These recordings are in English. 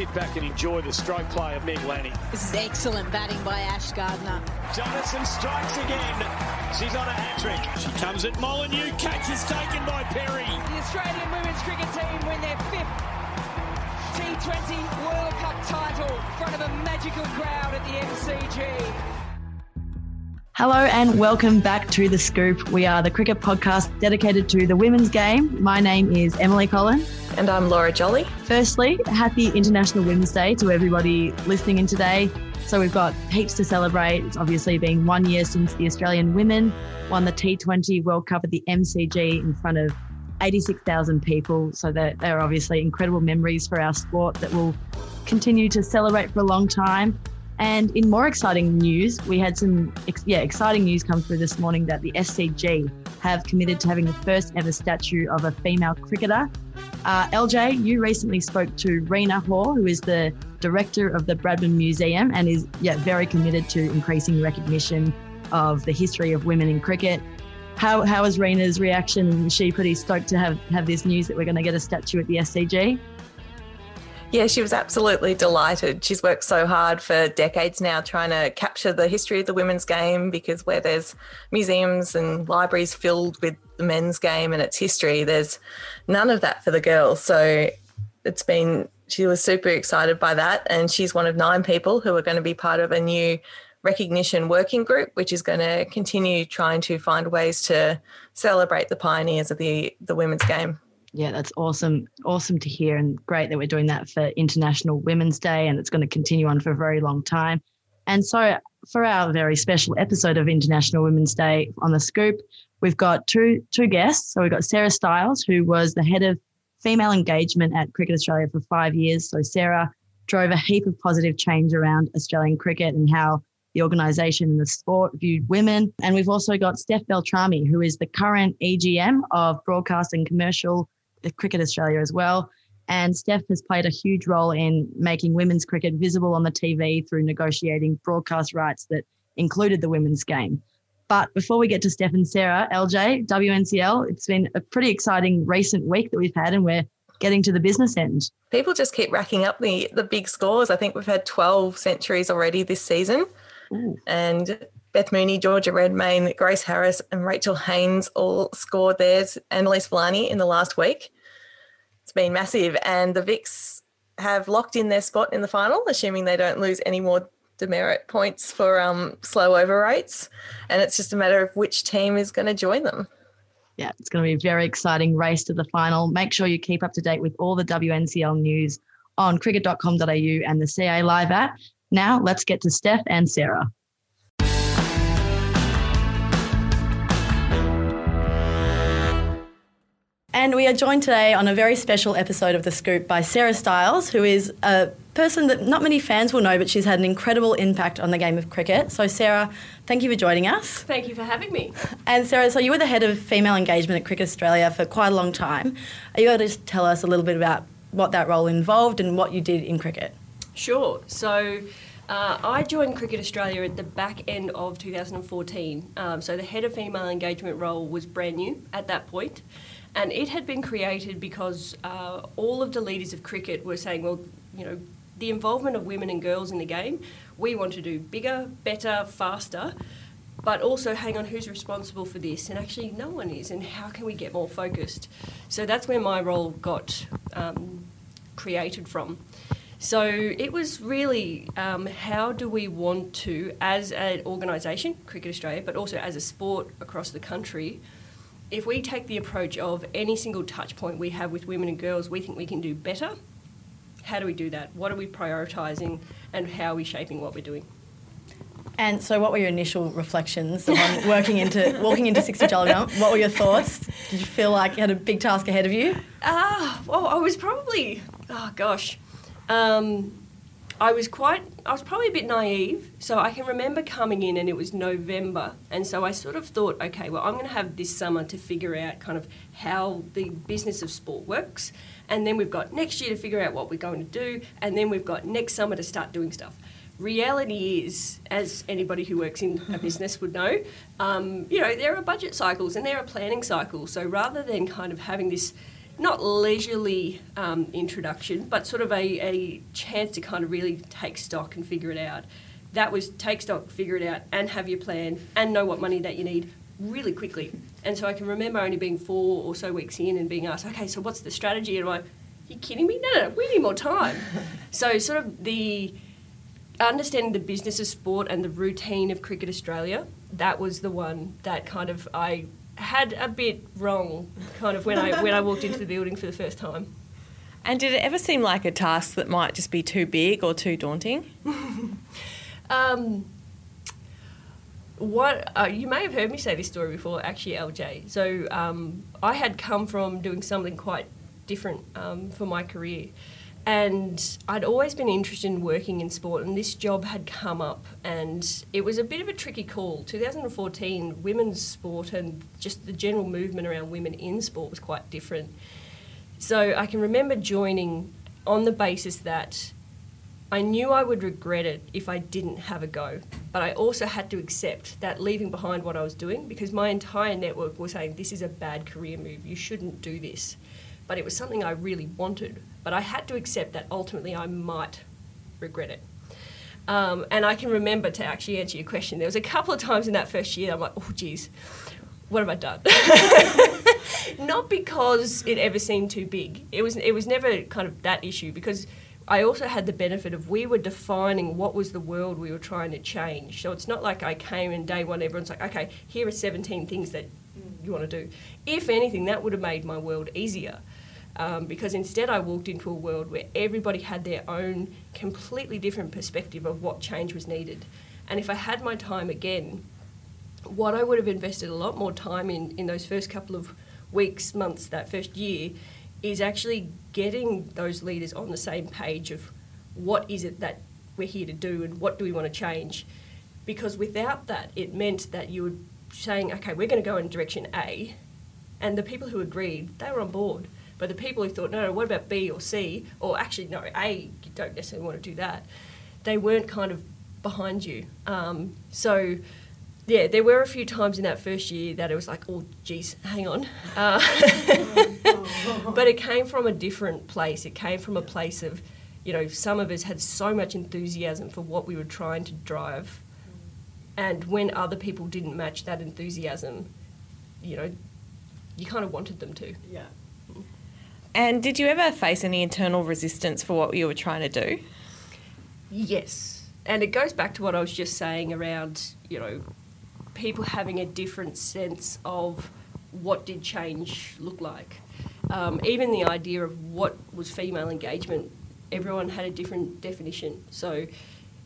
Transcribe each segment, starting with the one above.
Sit back and enjoy the stroke play of Meg Lanning. This is excellent batting by Ash Gardner. Jonassen strikes again. She's on a hat trick. She comes at Molineux. Catch is taken by Perry. The Australian women's cricket team win their fifth T20 World Cup title in front of a magical crowd at the MCG. Hello and welcome back to The Scoop. We are the cricket podcast dedicated to the women's game. My name is Emily Collin. And I'm Laura Jolly. Firstly, happy International Women's Day to everybody listening in today. So we've got heaps to celebrate. It's obviously been one year since the Australian women won the T20 World Cup at the MCG in front of 86,000 people. So they're, they're obviously incredible memories for our sport that will continue to celebrate for a long time. And in more exciting news, we had some ex- yeah exciting news come through this morning that the SCG have committed to having the first ever statue of a female cricketer. Uh, LJ, you recently spoke to Rina Hore, who is the director of the Bradman Museum and is yeah very committed to increasing recognition of the history of women in cricket. How how was Rina's reaction? She pretty stoked to have have this news that we're going to get a statue at the SCG? Yeah, she was absolutely delighted. She's worked so hard for decades now trying to capture the history of the women's game because where there's museums and libraries filled with the men's game and its history, there's none of that for the girls. So it's been, she was super excited by that. And she's one of nine people who are going to be part of a new recognition working group, which is going to continue trying to find ways to celebrate the pioneers of the, the women's game. Yeah, that's awesome. Awesome to hear and great that we're doing that for International Women's Day and it's going to continue on for a very long time. And so for our very special episode of International Women's Day on the Scoop, we've got two two guests. So we've got Sarah Styles, who was the head of female engagement at Cricket Australia for five years. So Sarah drove a heap of positive change around Australian cricket and how the organisation and the sport viewed women. And we've also got Steph Beltrame, who is the current EGM of Broadcast and Commercial Cricket Australia as well. And Steph has played a huge role in making women's cricket visible on the TV through negotiating broadcast rights that included the women's game. But before we get to Steph and Sarah, LJ, WNCL, it's been a pretty exciting recent week that we've had, and we're getting to the business end. People just keep racking up the, the big scores. I think we've had 12 centuries already this season. Ooh. And Beth Mooney, Georgia Redmayne, Grace Harris, and Rachel Haynes all scored theirs, and Elyse Villani in the last week. It's been massive. And the Vics have locked in their spot in the final, assuming they don't lose any more demerit points for um, slow over rates. And it's just a matter of which team is going to join them. Yeah, it's going to be a very exciting race to the final. Make sure you keep up to date with all the WNCL news on cricket.com.au and the CA Live app. Now, let's get to Steph and Sarah. And we are joined today on a very special episode of The Scoop by Sarah Styles, who is a person that not many fans will know, but she's had an incredible impact on the game of cricket. So, Sarah, thank you for joining us. Thank you for having me. And, Sarah, so you were the head of female engagement at Cricket Australia for quite a long time. Are you able to just tell us a little bit about what that role involved and what you did in cricket? Sure. So, Uh, I joined Cricket Australia at the back end of 2014. Um, so the head of female engagement role was brand new at that point, and it had been created because uh, all of the leaders of cricket were saying, well, you know, the involvement of women and girls in the game, we want to do bigger, better, faster. But also, hang on, who's responsible for this? And actually, no one is. And how can we get more focused? So that's where my role got um, created from. So it was really um, how do we want to, as an organisation, Cricket Australia, but also as a sport across the country, if we take the approach of any single touch point we have with women and girls, we think we can do better. How do we do that? What are we prioritising and how are we shaping what we're doing? And so, what were your initial reflections on working into walking into sixty jump? What were your thoughts? Did you feel like you had a big task ahead of you? Ah, well, I was probably oh gosh, um, I was quite, I was probably a bit naive. So I can remember coming in and it was November. And so I sort of thought, okay, well, I'm going to have this summer to figure out kind of how the business of sport works. And then we've got next year to figure out what we're going to do. And then we've got next summer to start doing stuff. Reality is, as anybody who works in a business would know, um, you know, there are budget cycles and there are planning cycles. So rather than kind of having this not leisurely um, introduction, but sort of a, a chance to kind of really take stock and figure it out. That was take stock, figure it out, and have your plan, and know what money that you need really quickly. And so I can remember only being four or so weeks in and being asked, okay, so what's the strategy? And I'm like, you kidding me? No, no, no, we need more time. so sort of the understanding the business of sport and the routine of Cricket Australia, that was the one that kind of I had a bit wrong, kind of when I when I walked into the building for the first time. And did it ever seem like a task that might just be too big or too daunting? um, what uh, you may have heard me say this story before, actually, LJ. So um, I had come from doing something quite different um, for my career. And I'd always been interested in working in sport, and this job had come up, and it was a bit of a tricky call. 2014, women's sport and just the general movement around women in sport was quite different. So I can remember joining on the basis that I knew I would regret it if I didn't have a go, but I also had to accept that leaving behind what I was doing because my entire network was saying, This is a bad career move, you shouldn't do this but it was something I really wanted. But I had to accept that ultimately I might regret it. Um, and I can remember to actually answer your question, there was a couple of times in that first year I'm like, oh, geez, what have I done? Not because it ever seemed too big. It was, it was never kind of that issue because I also had the benefit of we were defining what was the world we were trying to change. So it's not like I came and day one, everyone's like, okay, here are 17 things that you want to do. If anything, that would have made my world easier um, because instead I walked into a world where everybody had their own completely different perspective of what change was needed. And if I had my time again, what I would have invested a lot more time in in those first couple of weeks, months, that first year, is actually getting those leaders on the same page of what is it that we're here to do and what do we want to change. Because without that, it meant that you were saying, okay, we're going to go in direction A, and the people who agreed, they were on board. But the people who thought, no, what about B or C? Or actually, no, A, you don't necessarily want to do that. They weren't kind of behind you. Um, so, yeah, there were a few times in that first year that it was like, oh, geez, hang on. Uh, but it came from a different place. It came from a place of, you know, some of us had so much enthusiasm for what we were trying to drive. And when other people didn't match that enthusiasm, you know, you kind of wanted them to. Yeah. And did you ever face any internal resistance for what you were trying to do? Yes. And it goes back to what I was just saying around, you know, people having a different sense of what did change look like. Um, even the idea of what was female engagement, everyone had a different definition. So,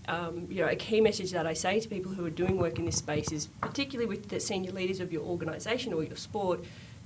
um, you know, a key message that I say to people who are doing work in this space is, particularly with the senior leaders of your organisation or your sport,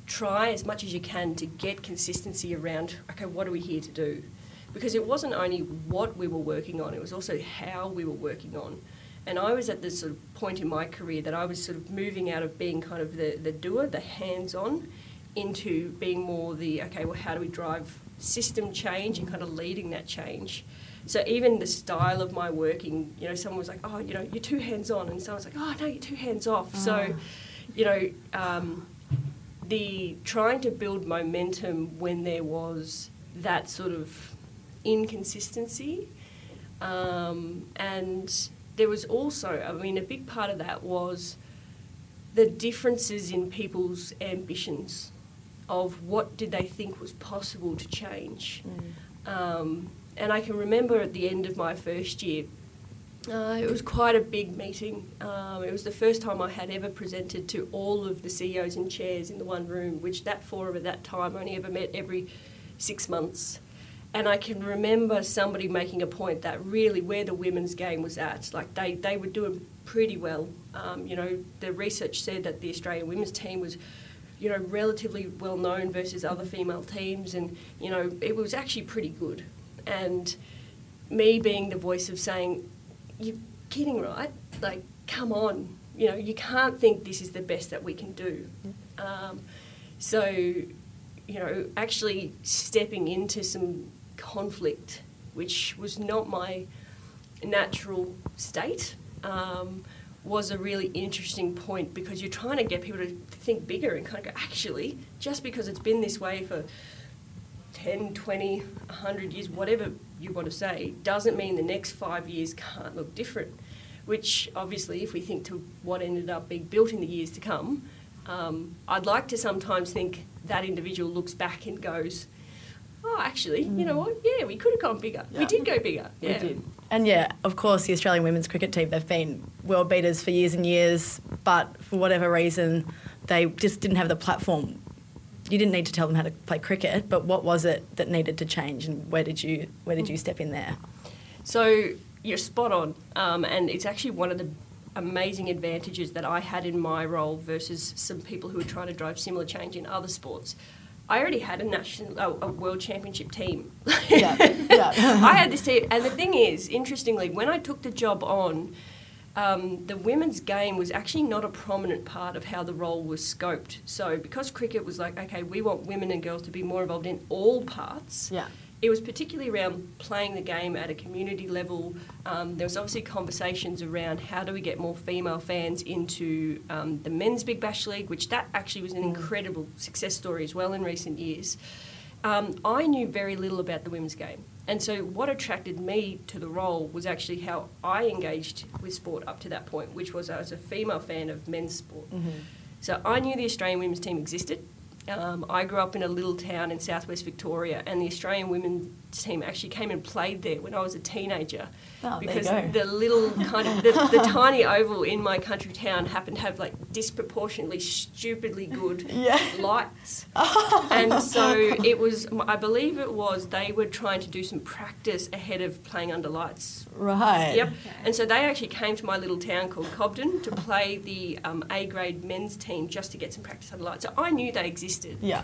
try as much as you can to get consistency around okay, what are we here to do? Because it wasn't only what we were working on, it was also how we were working on. And I was at this sort of point in my career that I was sort of moving out of being kind of the, the doer, the hands on, into being more the okay, well, how do we drive system change and kind of leading that change? So even the style of my working, you know, someone was like, oh, you know, you're too hands on, and someone's like, oh, no, you're too hands off. So, you know, um, the trying to build momentum when there was that sort of inconsistency, um, and there was also, I mean, a big part of that was the differences in people's ambitions of what did they think was possible to change. Um, and I can remember at the end of my first year, uh, it was quite a big meeting. Um, it was the first time I had ever presented to all of the CEOs and chairs in the one room, which that forum at that time only ever met every six months. And I can remember somebody making a point that really where the women's game was at, like they, they were doing pretty well. Um, you know, the research said that the Australian women's team was, you know, relatively well known versus other female teams, and you know, it was actually pretty good. And me being the voice of saying, "You're kidding, right? Like, come on, you know, you can't think this is the best that we can do." Um, so, you know, actually stepping into some conflict, which was not my natural state, um, was a really interesting point because you're trying to get people to think bigger and kind of go, actually, just because it's been this way for 10, 20, 100 years, whatever you want to say, doesn't mean the next five years can't look different. Which, obviously, if we think to what ended up being built in the years to come, um, I'd like to sometimes think that individual looks back and goes, oh, actually, you know what? Yeah, we could have gone bigger. We did go bigger. Yeah. We did. And yeah, of course, the Australian women's cricket team, they've been world beaters for years and years, but for whatever reason, they just didn't have the platform. You didn't need to tell them how to play cricket, but what was it that needed to change and where did you where did you step in there? So you're spot on, um, and it's actually one of the amazing advantages that I had in my role versus some people who are trying to drive similar change in other sports. I already had a national, a, a world championship team. Yeah, yeah. I had this team, and the thing is, interestingly, when I took the job on, um, the women's game was actually not a prominent part of how the role was scoped. So because cricket was like, okay, we want women and girls to be more involved in all parts. Yeah. It was particularly around playing the game at a community level. Um, there was obviously conversations around how do we get more female fans into um, the men's Big Bash League, which that actually was an incredible success story as well in recent years. Um, I knew very little about the women's game. And so, what attracted me to the role was actually how I engaged with sport up to that point, which was I was a female fan of men's sport. Mm-hmm. So, I knew the Australian women's team existed. Um, I grew up in a little town in southwest Victoria, and the Australian women's team actually came and played there when I was a teenager. Oh, there you because go. the little kind of the, the tiny oval in my country town happened to have like disproportionately stupidly good Yeah. lights, and so it was. I believe it was they were trying to do some practice ahead of playing under lights Right. Yep. And so they actually came to my little town called Cobden to play the um, A grade men's team just to get some practice under lights. So I knew they existed. Yeah.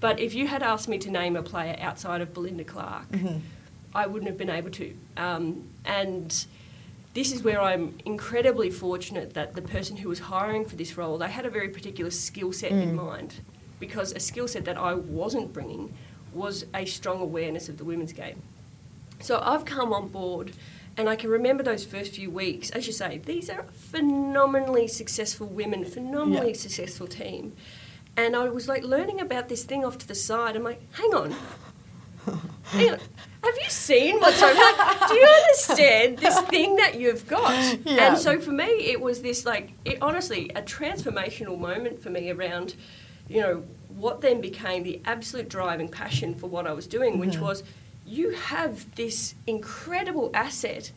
But if you had asked me to name a player outside of Belinda Clark, I wouldn't have been able to. Um, and this is where I'm incredibly fortunate that the person who was hiring for this role, they had a very particular skill set in mind, because a skill set that I wasn't bringing was a strong awareness of the women's game. So I've come on board, and I can remember those first few weeks. As you say, these are phenomenally successful women, phenomenally Yeah. successful team. And I was like learning about this thing off to the side. I'm like, hang on. Hang on. Have you seen what's over like, Do you understand this thing that you've got? Yeah. And so for me, it was this like, it, honestly, a transformational moment for me around, you know, what then became the absolute driving passion for what I was doing, which mm-hmm. was you have this incredible asset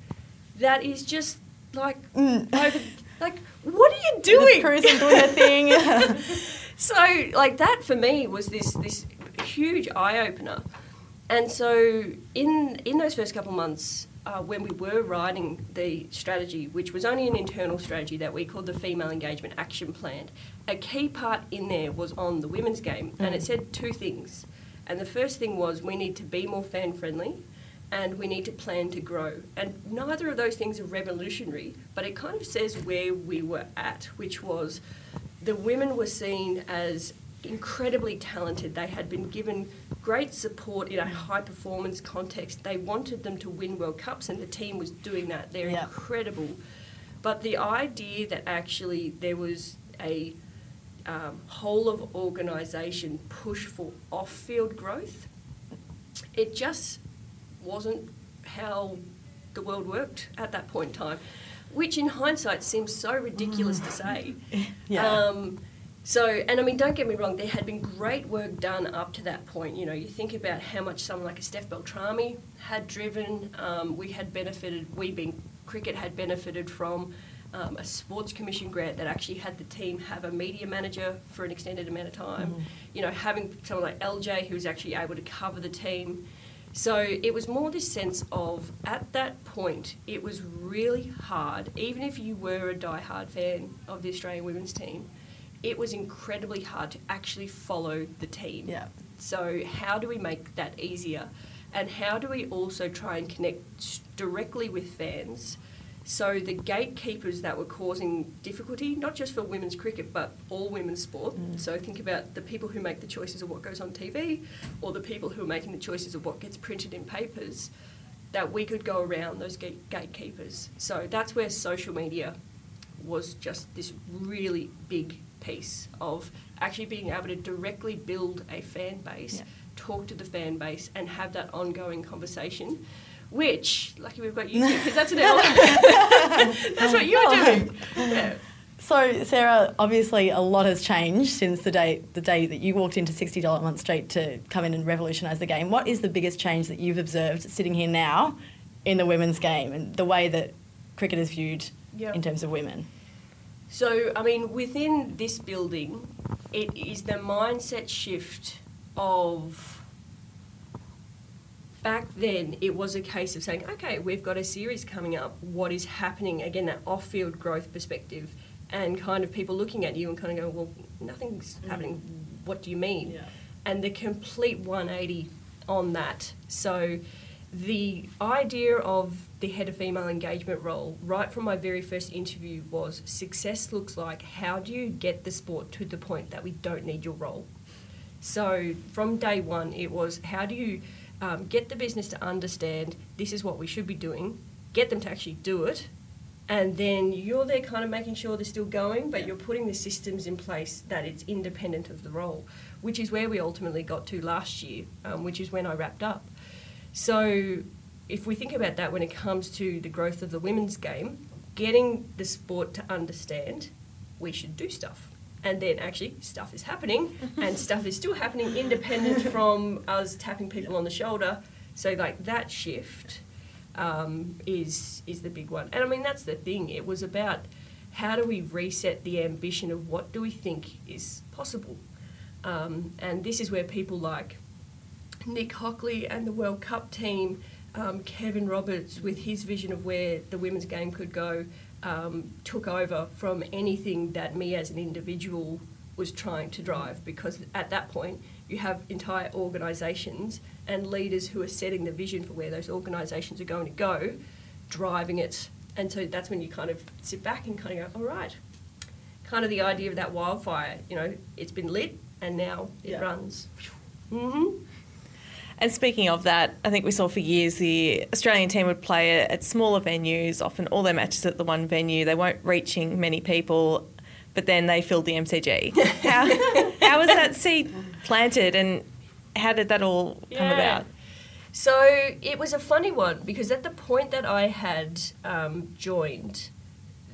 that is just like, mm. over, like, what are you doing? Just cruising doing her thing. So like that for me was this this huge eye opener, and so in in those first couple months. Uh, when we were writing the strategy, which was only an internal strategy that we called the Female Engagement Action Plan, a key part in there was on the women's game, and it said two things. And the first thing was we need to be more fan friendly, and we need to plan to grow. And neither of those things are revolutionary, but it kind of says where we were at, which was the women were seen as incredibly talented. They had been given great support in a high performance context. They wanted them to win World Cups, and the team was doing that. They're Yeah. incredible. But the idea that actually there was a um, whole of organisation push for off field growth, it just wasn't how the world worked at that point in time, which in hindsight seems so ridiculous to say. Yeah. Um, so, and I mean, don't get me wrong, there had been great work done up to that point. You know, you think about how much someone like a Steph Beltrame had driven. Um, we had benefited, we being cricket, had benefited from um, a sports commission grant that actually had the team have a media manager for an extended amount of time. You know, having someone like LJ who was actually able to cover the team. So it was more this sense of, at that point, it was really hard, even if you were a die-hard fan of the Australian women's team, it was incredibly hard to actually follow the team. Yeah. So how do we make that easier? And how do we also try and connect directly with fans? So the gatekeepers that were causing difficulty, not just for women's cricket, but all women's sport. Mm. So think about the people who make the choices of what goes on TV, or the people who are making the choices of what gets printed in papers. That we could go around those gate- gatekeepers. So that's where social media was just this really big piece of actually being able to directly build a fan base, Yeah. talk to the fan base, and have that ongoing conversation. Which, lucky we've got you because that's that's what you're doing. Yeah. So, Sarah, obviously a lot has changed since the day the day that you walked into sixty Jolimont Street to come in and revolutionise the game. What is the biggest change that you've observed sitting here now in the women's game and the way that cricket is viewed Yep. in terms of women? So, I mean, within this building, it is the mindset shift of back then it was a case of saying, okay, we've got a series coming up. What is happening? Again, that off field growth perspective, and kind of people looking at you and kind of going, well, nothing's mm. happening. What do you mean? Yeah. And the complete 180 on that. So, the idea of the head of female engagement role, right from my very first interview, was success looks like how do you get the sport to the point that we don't need your role? So from day one, it was how do you um, get the business to understand this is what we should be doing, get them to actually do it, and then you're there kind of making sure they're still going, but you're putting the systems in place that it's independent of the role, which is where we ultimately got to last year, um, which is when I wrapped up. So if we think about that when it comes to the growth of the women's game, getting the sport to understand we should do stuff. And then actually, stuff is happening, and stuff is still happening independent from us tapping people on the shoulder. So, like that shift um, is is the big one. And I mean, that's the thing. It was about how do we reset the ambition of what do we think is possible. Um, and this is where people like Nick Hockley and the World Cup team, um, Kevin Roberts with his vision of where the women's game could go, um, took over from anything that me as an individual was trying to drive. Because at that point, you have entire organisations and leaders who are setting the vision for where those organisations are going to go, driving it. And so that's when you kind of sit back and kind of go, all right, kind of the idea of that wildfire, you know, it's been lit and now it Yeah. runs. hmm And speaking of that, I think we saw for years the Australian team would play at smaller venues, often all their matches at the one venue. They weren't reaching many people, but then they filled the MCG. How, how was that seed planted and how did that all come Yeah. about? So it was a funny one because at the point that I had um, joined,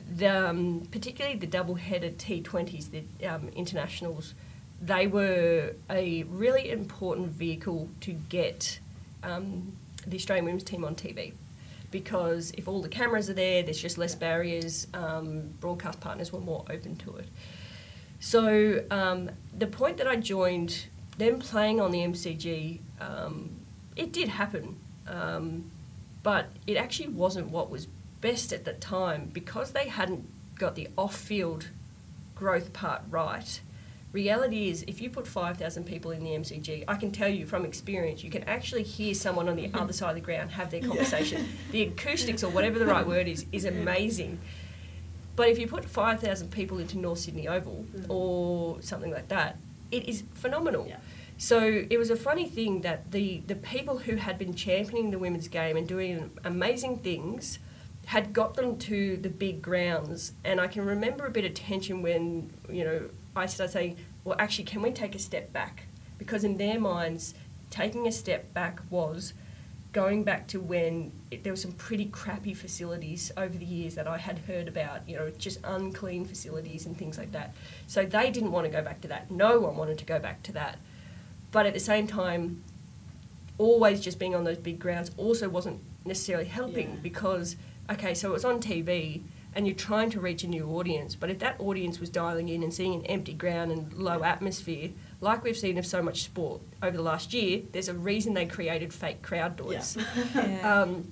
the, um, particularly the double-headed T20s, the um, internationals, they were a really important vehicle to get um, the Australian women's team on TV. Because if all the cameras are there, there's just less barriers. Um, broadcast partners were more open to it. So um, the point that I joined, them playing on the MCG, um, it did happen, um, but it actually wasn't what was best at the time because they hadn't got the off-field growth part right. Reality is, if you put 5,000 people in the MCG, I can tell you from experience, you can actually hear someone on the mm-hmm. other side of the ground have their conversation. The acoustics, or whatever the right word is, is amazing. But if you put 5,000 people into North Sydney Oval mm. or something like that, it is phenomenal. So it was a funny thing that the, the people who had been championing the women's game and doing amazing things had got them to the big grounds. And I can remember a bit of tension when, you know, I started saying, well, actually, can we take a step back? Because in their minds, taking a step back was going back to when it, there were some pretty crappy facilities over the years that I had heard about, you know, just unclean facilities and things like that. So they didn't want to go back to that. No one wanted to go back to that. But at the same time, always just being on those big grounds also wasn't necessarily helping Yeah. because, okay, so it was on TV and you're trying to reach a new audience, but if that audience was dialing in and seeing an empty ground and low atmosphere, like we've seen of so much sport over the last year, there's a reason they created fake crowd doors. Um,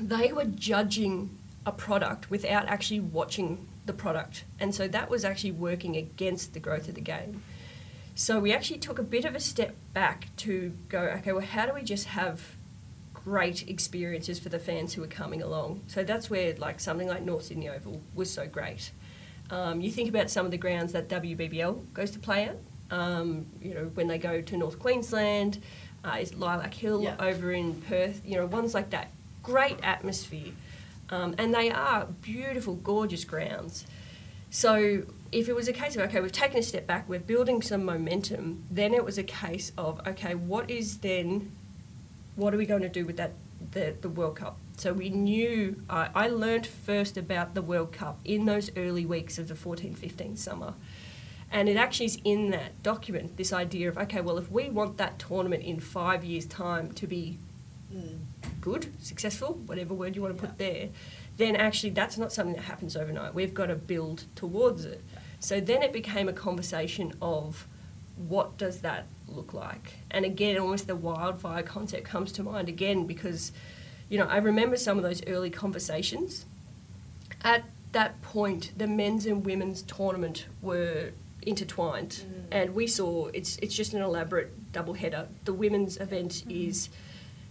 they were judging a product without actually watching the product, and so that was actually working against the growth of the game. So we actually took a bit of a step back to go, okay, well, how do we just have great experiences for the fans who are coming along? So that's where, like, something like North Sydney Oval was so great. Um, you think about some of the grounds that WBBL goes to play at. Um, you know, when they go to North Queensland, uh, is Lilac Hill Yeah. over in Perth. You know, ones like that. Great atmosphere, um, and they are beautiful, gorgeous grounds. So if it was a case of okay, we've taken a step back, we're building some momentum, then it was a case of okay, what is then, what are we going to do with that the the World Cup? So we knew I I learnt first about the World Cup in those early weeks of the 14-15 summer. And it actually is in that document, this idea of, okay, well, if we want that tournament in five years' time to be mm. good, successful, whatever word you want to put there, then actually that's not something that happens overnight. We've got to build towards it. So then it became a conversation of what does that look like? And again, almost the wildfire concept comes to mind again because, you know, I remember some of those early conversations. At that point, the men's and women's tournament were intertwined, mm. and we saw it's it's just an elaborate double header. The women's event mm. is,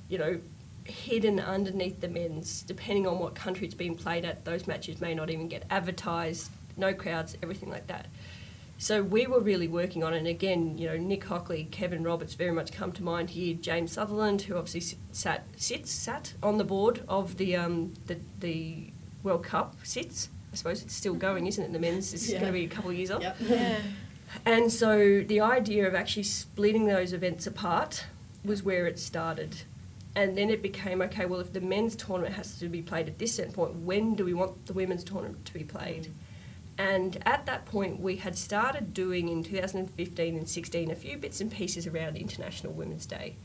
you know, hidden underneath the men's. Depending on what country it's being played at, those matches may not even get advertised. No crowds, everything like that. So we were really working on it. And again, you know, Nick Hockley, Kevin Roberts very much come to mind here. James Sutherland, who obviously sat sits sat on the board of the um, the, the World Cup sits. I suppose it's still going, isn't it? The men's is Yeah. going to be a couple of years off. Yep. And so the idea of actually splitting those events apart was where it started. And then it became okay, well, if the men's tournament has to be played at this certain point, when do we want the women's tournament to be played? And at that point, we had started doing in 2015 and 16 a few bits and pieces around International Women's Day.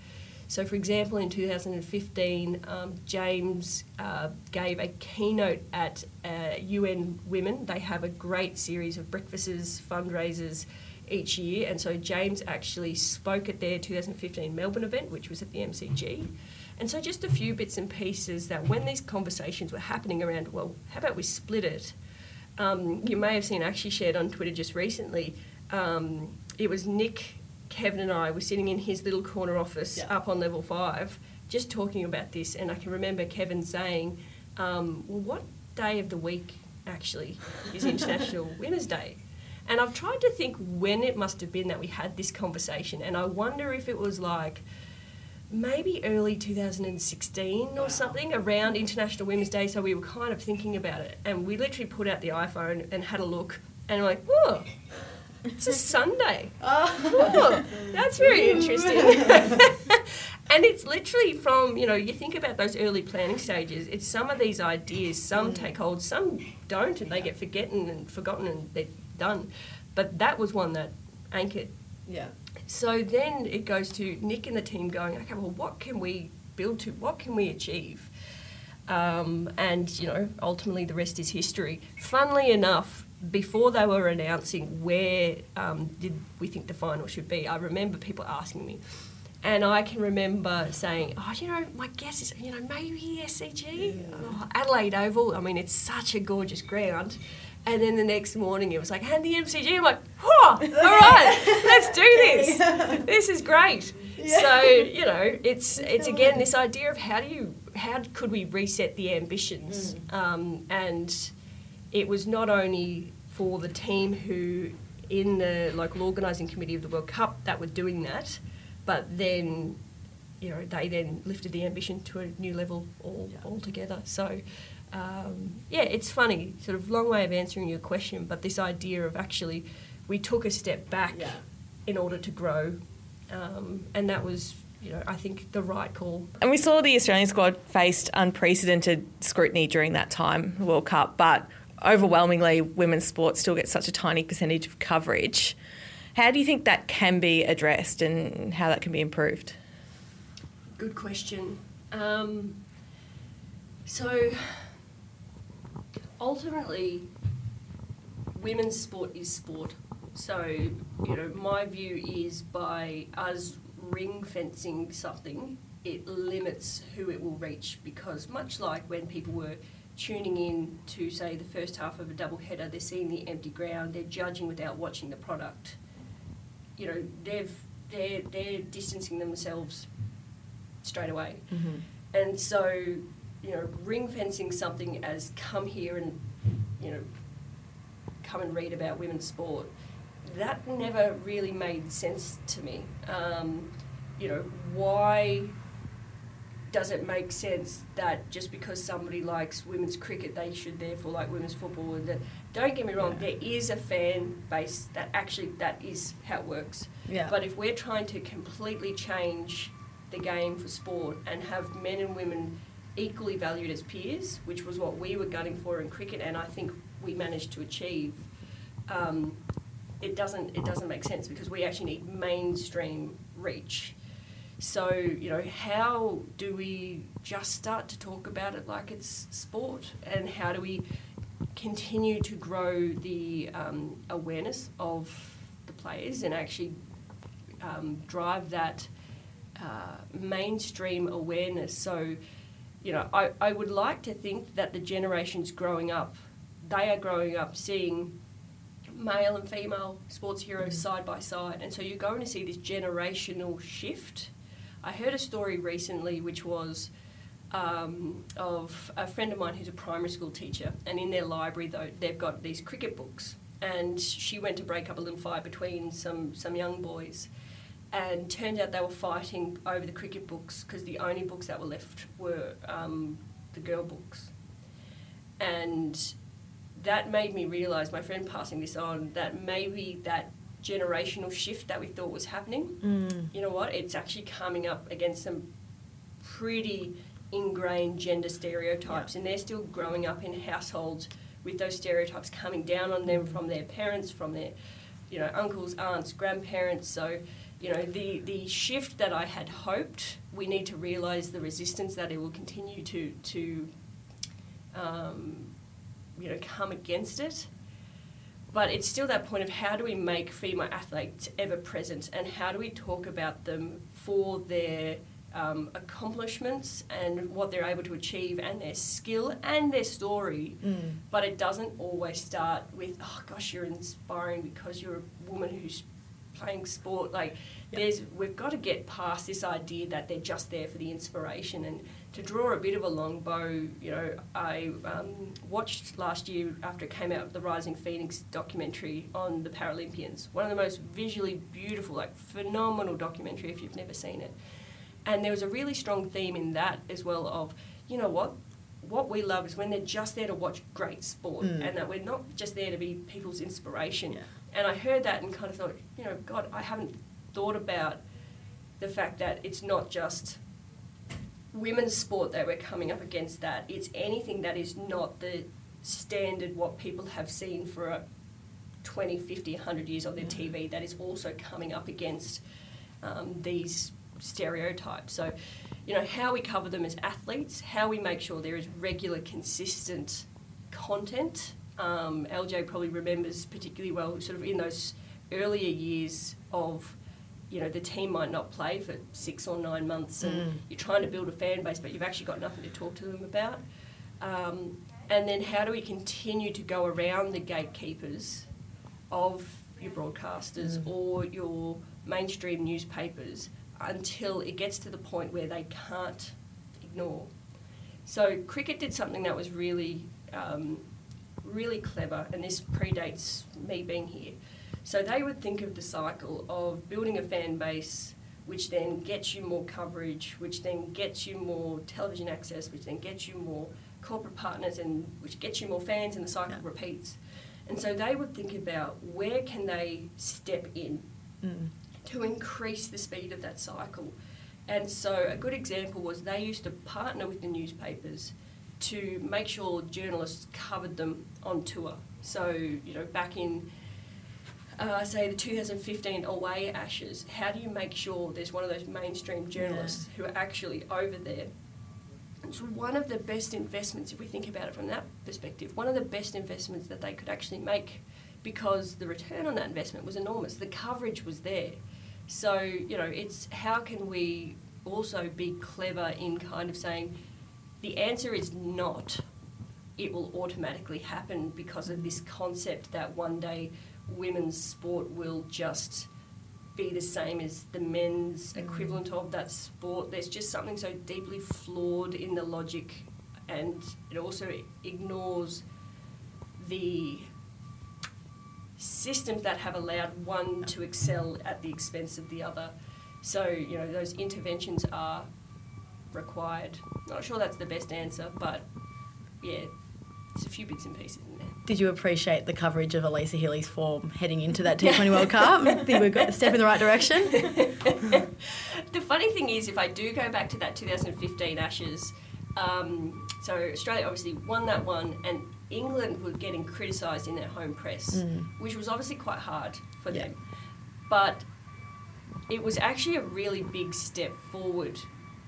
So, for example, in 2015, um, James uh, gave a keynote at uh, UN Women. They have a great series of breakfasts, fundraisers each year, and so James actually spoke at their 2015 Melbourne event, which was at the MCG. And so, just a few bits and pieces that when these conversations were happening around, well, how about we split it? Um, you may have seen, actually shared on Twitter just recently, um, it was Nick, Kevin, and I were sitting in his little corner office Yeah. up on level five, just talking about this. And I can remember Kevin saying, um, Well, what day of the week actually is International Women's Day? And I've tried to think when it must have been that we had this conversation. And I wonder if it was like, maybe early 2016 or something around International Women's Day. So we were kind of thinking about it, and we literally put out the iPhone and had a look, and we're like, "Oh, it's a Sunday. Oh, that's very interesting." and it's literally from you know you think about those early planning stages. It's some of these ideas. Some mm. take hold, some don't, and they get forgotten and forgotten, and they're done. But that was one that anchored Yeah. So then it goes to Nick and the team going, okay, well, what can we build to? What can we achieve? Um, and, you know, ultimately the rest is history. Funnily enough, before they were announcing where um, did we think the final should be, I remember people asking me. And I can remember saying, oh, you know, my guess is, you know, maybe SCG, oh, Adelaide Oval. I mean, it's such a gorgeous ground. And then the next morning it was like, and the MCG. I'm like, whoa, all right, let's do this. This is great. So you know, it's it's again this idea of how do you how could we reset the ambitions? Um, and it was not only for the team who in the local organising committee of the World Cup that were doing that, but then, you know, they then lifted the ambition to a new level all, altogether. So, um, yeah, it's funny, sort of long way of answering your question, but this idea of actually we took a step back in order to grow, um, and that was. You know, I think the right call. And we saw the Australian squad faced unprecedented scrutiny during that time, the World Cup, but overwhelmingly women's sports still get such a tiny percentage of coverage. How do you think that can be addressed and how that can be improved? Good question. Um, so, ultimately, women's sport is sport. So, you know, my view is by us ring fencing something, it limits who it will reach because, much like when people were tuning in to, say, the first half of a double header, they're seeing the empty ground, they're judging without watching the product. You know, they've, they're, they're distancing themselves straight away. Mm-hmm. And so, you know, ring fencing something as come here and, you know, come and read about women's sport, that never really made sense to me. Um, you know, why does it make sense that just because somebody likes women's cricket, they should therefore like women's football? And that, don't get me wrong, there is a fan base that actually that is how it works. Yeah. But if we're trying to completely change the game for sport and have men and women equally valued as peers, which was what we were gunning for in cricket, and I think we managed to achieve. Um, it doesn't it doesn't make sense because we actually need mainstream reach. So you know, how do we just start to talk about it like it's sport, and how do we continue to grow the um, awareness of the players and actually um, drive that uh, mainstream awareness? So you know, I, I would like to think that the generations growing up, they are growing up seeing male and female sports heroes side by side. And so you're going to see this generational shift. I heard a story recently which was um, of a friend of mine who's a primary school teacher, and in their library, though, they've got these cricket books. And she went to break up a little fight between some, some young boys. And turned out they were fighting over the cricket books because the only books that were left were um, the girl books. And that made me realise, my friend passing this on, that maybe that generational shift that we thought was happening, Mm. you know what, it's actually coming up against some pretty ingrained gender stereotypes, and they're still growing up in households with those stereotypes coming down on them from their parents, from their, you know, uncles, aunts, grandparents. So, you know, the the shift that I had hoped, we need to realise the resistance that it will continue to to, um, you know, come against it. But it's still that point of how do we make female athletes ever present, and how do we talk about them for their um, accomplishments and what they're able to achieve and their skill and their story. Mm. But it doesn't always start with, oh gosh, you're inspiring because you're a woman who's playing sport. Like, there's we've got to get past this idea that they're just there for the inspiration. And to draw a bit of a long bow, you know, I um, watched last year after it came out the Rising Phoenix documentary on the Paralympians. One of the most visually beautiful, like phenomenal documentary if you've never seen it. And there was a really strong theme in that as well of, you know what, what we love is when they're just there to watch great sport Mm. and that we're not just there to be people's inspiration. And I heard that and kind of thought, you know, God, I haven't thought about the fact that it's not just women's sport that we're coming up against that. It's anything that is not the standard what people have seen for a 20, 50, 100 years on their TV that is also coming up against um, these stereotypes. So, you know, how we cover them as athletes, how we make sure there is regular, consistent content. Um, LJ probably remembers particularly well, sort of in those earlier years of, you know, the team might not play for six or nine months, and Mm. you're trying to build a fan base, but you've actually got nothing to talk to them about. Um, and then how do we continue to go around the gatekeepers of your broadcasters or your mainstream newspapers until it gets to the point where they can't ignore. So cricket did something that was really, um, really clever, and this predates me being here. So they would think of the cycle of building a fan base, which then gets you more coverage, which then gets you more television access, which then gets you more corporate partners, and which gets you more fans, and the cycle yeah. repeats. And so they would think about where can they step in mm. to increase the speed of that cycle. And so a good example was they used to partner with the newspapers to make sure journalists covered them on tour. So, you know, back in, uh, say, the 2015 away Ashes, how do you make sure there's one of those mainstream journalists yeah. who are actually over there? It's one of the best investments, if we think about it from that perspective, one of the best investments that they could actually make because the return on that investment was enormous. The coverage was there. So, you know, it's how can we also be clever in kind of saying the answer is not it will automatically happen because of this concept that one day women's sport will just be the same as the men's mm. equivalent of that sport. There's just something so deeply flawed in the logic, and it also ignores the systems that have allowed one to excel at the expense of the other. So, you know, those interventions are required. Not sure that's the best answer, but yeah, it's a few bits and pieces in there. Did you appreciate the coverage of Alyssa Healy's form heading into that T20 World Cup? I Think we've got a step in the right direction? the funny thing is, if I do go back to that 2015 Ashes, um, so Australia obviously won that one, and England were getting criticised in their home press, mm. which was obviously quite hard for yeah. them. But it was actually a really big step forward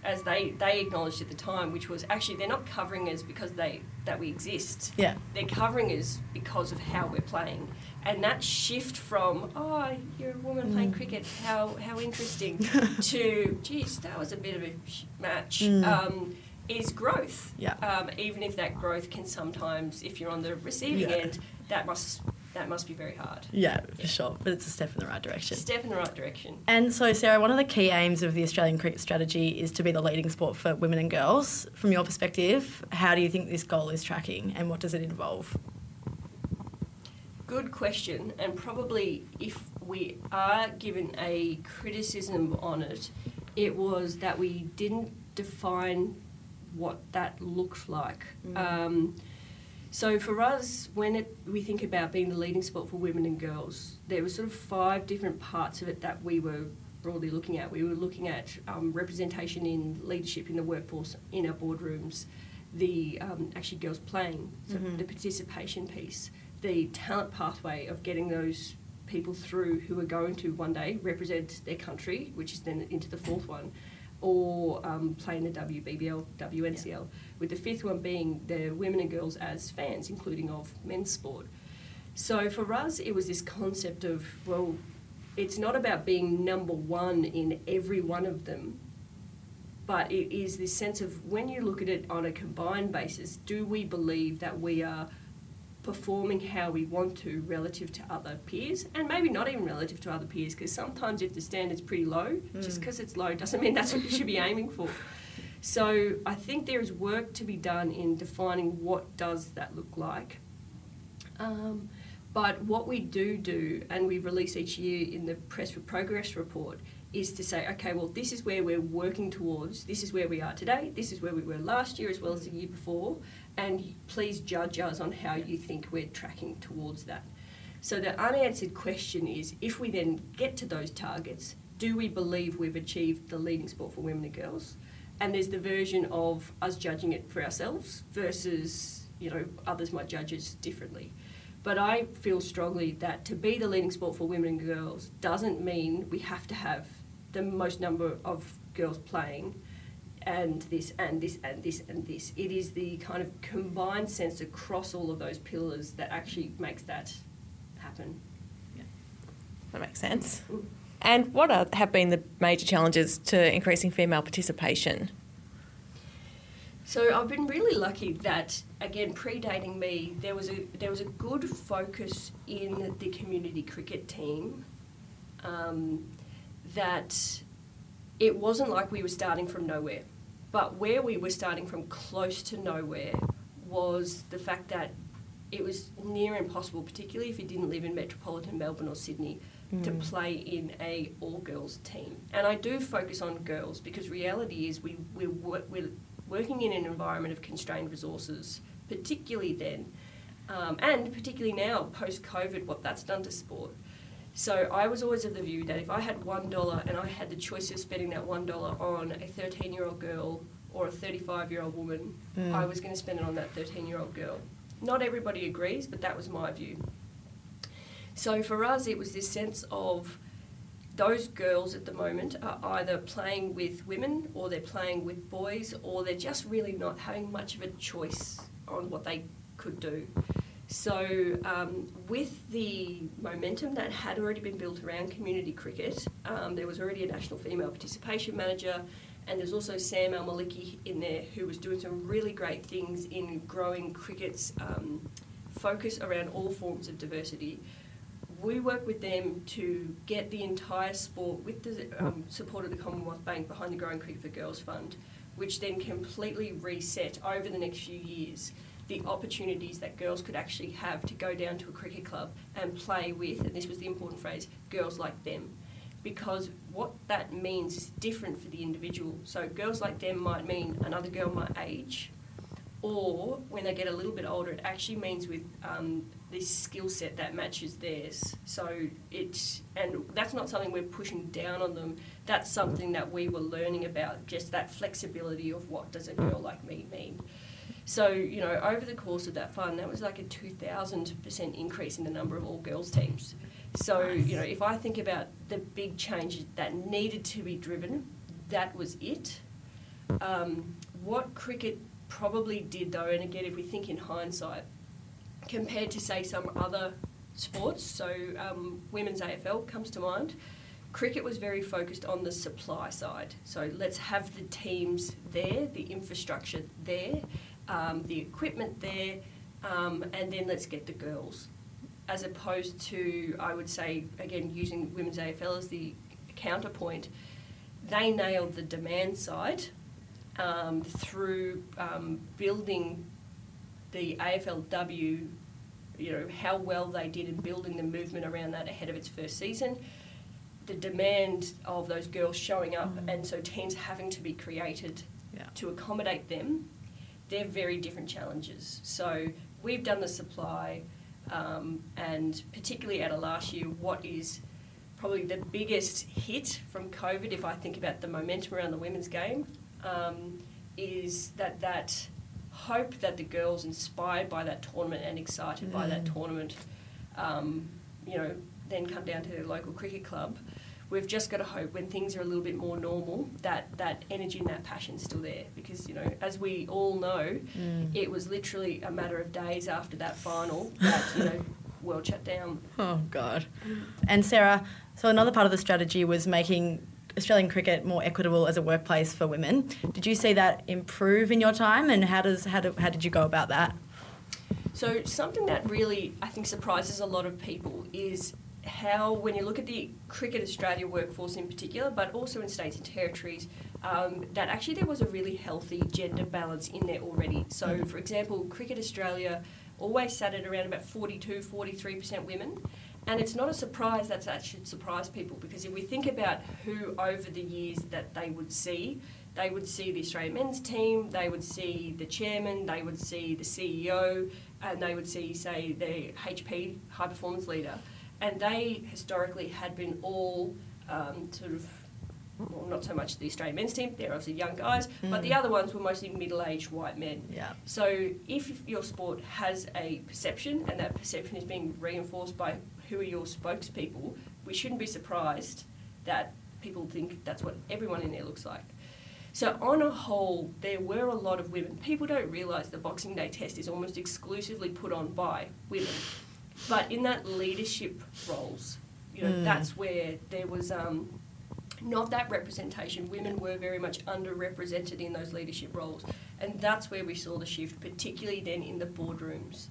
as they, they acknowledged at the time, which was actually they're not covering us because they that we exist. Yeah. They're covering us because of how we're playing. And that shift from, oh, you're a woman mm. playing cricket, how how interesting, to, geez, that was a bit of a match, mm. um, is growth. Yeah. Um, even if that growth can sometimes, if you're on the receiving yeah. end, that must that must be very hard. Yeah, for sure. But it's a step in the right direction. Step in the right direction. And so, Sarah, one of the key aims of the Australian cricket strategy is to be the leading sport for women and girls. From your perspective, how do you think this goal is tracking and what does it involve? Good question. And probably if we are given a criticism on it, it was that we didn't define what that looked like. Mm. Um, so for us, when it, we think about being the leading sport for women and girls, there were sort of five different parts of it that we were broadly looking at. We were looking at um, representation in leadership in the workforce, in our boardrooms, the um, actually girls playing, so mm-hmm. the participation piece, the talent pathway of getting those people through who are going to one day represent their country, which is then into the fourth one, or um, playing the WBBL, WNCL. Yeah with the fifth one being the women and girls as fans, including of men's sport. So for us, it was this concept of, well, it's not about being number one in every one of them, but it is this sense of when you look at it on a combined basis, do we believe that we are performing how we want to relative to other peers and maybe not even relative to other peers because sometimes if the standard's pretty low mm. just because it's low doesn't mean that's what you should be aiming for so I think there is work to be done in defining what does that look like. Um, but what we do do, and we release each year in the Press for Progress report, is to say, okay, well, this is where we're working towards, this is where we are today, this is where we were last year as well as the year before, and please judge us on how you think we're tracking towards that. So the unanswered question is if we then get to those targets, do we believe we've achieved the leading sport for women and girls? And there's the version of us judging it for ourselves versus you know others might judge us differently. But I feel strongly that to be the leading sport for women and girls doesn't mean we have to have the most number of girls playing and this and this and this and this. It is the kind of combined sense across all of those pillars that actually makes that happen. Yeah. That makes sense. Mm. And what are, have been the major challenges to increasing female participation? So I've been really lucky that again predating me there was a there was a good focus in the community cricket team um, that it wasn't like we were starting from nowhere, but where we were starting from close to nowhere was the fact that it was near impossible, particularly if you didn't live in metropolitan Melbourne or Sydney, to Mm. play in a all girls team. And I do focus on girls because reality is we we're, wor- we're working in an environment of constrained resources, particularly then, um, and particularly now post COVID, what that's done to sport. So I was always of the view that if I had one dollar and I had the choice of spending that one dollar on a thirteen-year-old girl or a thirty-five-year-old woman, Mm. I was going to spend it on that thirteen-year-old girl. Not everybody agrees, but that was my view. So for us, it was this sense of those girls at the moment are either playing with women or they're playing with boys or they're just really not having much of a choice on what they could do. So, um, with the momentum that had already been built around community cricket, um, there was already a national female participation manager, and there's also Sam Almaliki in there who was doing some really great things in growing cricket's um, focus around all forms of diversity we work with them to get the entire sport with the um, support of the Commonwealth Bank behind the Growing Cricket for Girls Fund, which then completely reset over the next few years the opportunities that girls could actually have to go down to a cricket club and play with, and this was the important phrase, girls like them. Because what that means is different for the individual. So girls like them might mean another girl my age, or when they get a little bit older, it actually means with um, this skill set that matches theirs. So it's and that's not something we're pushing down on them. That's something that we were learning about, just that flexibility of what does a girl like me mean. So you know, over the course of that fund, that was like a two thousand percent increase in the number of all girls teams. So you know, if I think about the big change that needed to be driven, that was it. Um, what cricket probably did though, and again, if we think in hindsight, compared to say some other sports, so um, women's AFL comes to mind. Cricket was very focused on the supply side. So let's have the teams there, the infrastructure there, um, the equipment there, um, and then let's get the girls. As opposed to, I would say, again, using women's AFL as the counterpoint, they nailed the demand side um, through um, building the AFLW, you know, how well they did in building the movement around that ahead of its first season. The demand of those girls showing up, and so teams having to be created Yeah. to accommodate them, they're very different challenges. So we've done the supply, um, and particularly out of last year, what is probably the biggest hit from COVID, if I think about the momentum around the women's game, um, is that that hope that the girls inspired by that tournament and excited by that tournament, um, you know, then come down to their local cricket club. We've just got to hope when things are a little bit more normal that that energy and that passion is still there because you know as we all know, it was literally a matter of days after that final that you know world shut down. Oh God. And Sarah, so another part of the strategy was making Australian cricket more equitable as a workplace for women. Did you see that improve in your time, and how does how, do, how did you go about that? So something that really I think surprises a lot of people is how when you look at the Cricket Australia workforce in particular, but also in states and territories, um, that actually there was a really healthy gender balance in there already. So for example, Cricket Australia always sat at around about 42, 43% women. And it's not a surprise that that should surprise people because if we think about who over the years that they would see, they would see the Australian men's team, they would see the chairman, they would see the CEO, and they would see, say, the HP high performance leader. And they historically had been all um, sort of, well, not so much the Australian men's team, they're obviously young guys, but the other ones were mostly middle aged white men. Yeah. So if your sport has a perception and that perception is being reinforced by who are your spokespeople, we shouldn't be surprised that people think that's what everyone in there looks like. So on a whole, there were a lot of women. People don't realise the Boxing Day test is almost exclusively put on by women. But in that leadership roles, you know, that's where there was um, not that representation. Women were very much underrepresented in those leadership roles. And that's where we saw the shift, particularly then in the boardrooms.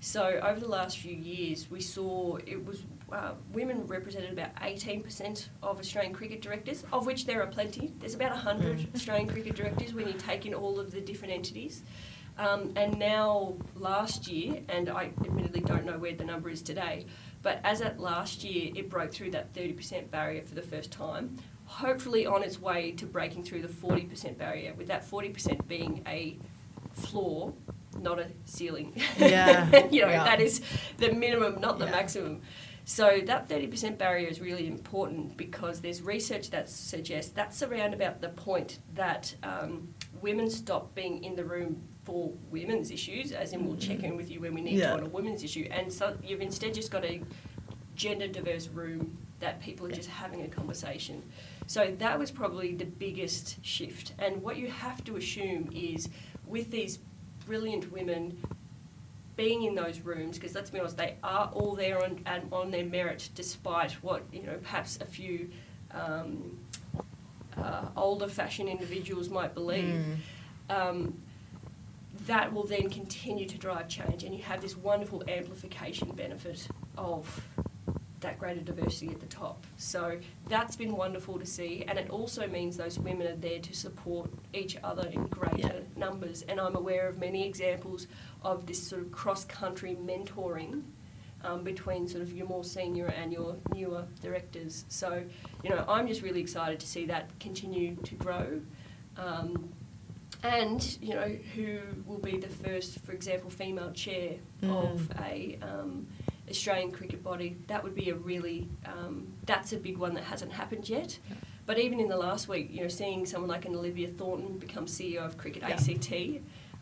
So over the last few years, we saw it was uh, women represented about 18% of Australian cricket directors, of which there are plenty. There's about 100 Australian cricket directors when you take in all of the different entities. Um, and now last year, and I admittedly don't know where the number is today, but as at last year, it broke through that 30% barrier for the first time, hopefully on its way to breaking through the 40% barrier, with that 40% being a floor, not a ceiling. Yeah. you know, Yeah. that is the minimum, not the Yeah. maximum. So that 30% barrier is really important because there's research that suggests that's around about the point that um, women stop being in the room for women's issues, as in we'll check in with you when we need Yeah. to on a women's issue, and so you've instead just got a gender diverse room that people are just having a conversation. So that was probably the biggest shift. And what you have to assume is with these brilliant women being in those rooms, because let's be honest, they are all there on, and on their merit, despite what you know, perhaps a few um, uh, older fashion individuals might believe. Um, that will then continue to drive change, and you have this wonderful amplification benefit of that greater diversity at the top. So that's been wonderful to see, and it also means those women are there to support each other in greater numbers. And I'm aware of many examples of this sort of cross country mentoring um, between sort of your more senior and your newer directors. So, you know, I'm just really excited to see that continue to grow. Um, and you know who will be the first, for example, female chair of a um, Australian cricket body. That would be a really um, that's a big one that hasn't happened yet. But even in the last week, you know, seeing someone like an Olivia Thornton become CEO of Cricket ACT,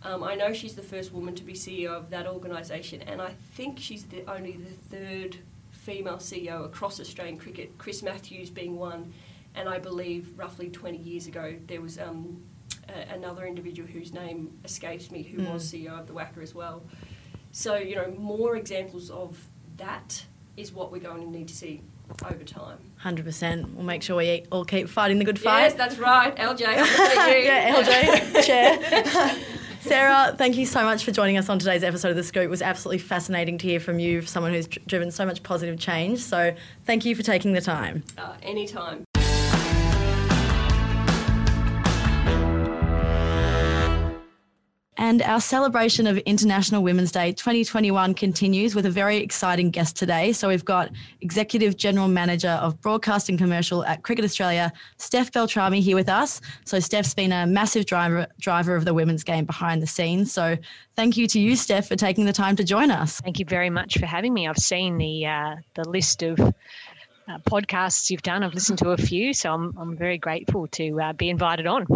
um, I know she's the first woman to be CEO of that organisation, and I think she's the only the third female CEO across Australian cricket. Chris Matthews being one, and I believe roughly 20 years ago there was um, a, another individual whose name escapes me who was CEO of the WACA as well. So you know, more examples of that is what we're going to need to see over time. Hundred percent. We'll make sure we all keep fighting the good fight. Yes, that's right, LJ. Yeah, LJ, chair. Sarah, thank you so much for joining us on today's episode of The Scoop. It was absolutely fascinating to hear from you, someone who's driven so much positive change. So thank you for taking the time. Uh, anytime. And our celebration of International Women's Day 2021 continues with a very exciting guest today. So we've got Executive General Manager of Broadcast and Commercial at Cricket Australia, Steph Beltrame, here with us. So Steph's been a massive driver driver of the women's game behind the scenes. So thank you to you, Steph, for taking the time to join us. Thank you very much for having me. I've seen the uh, the list of uh, podcasts you've done. I've listened to a few, so I'm I'm very grateful to uh, be invited on.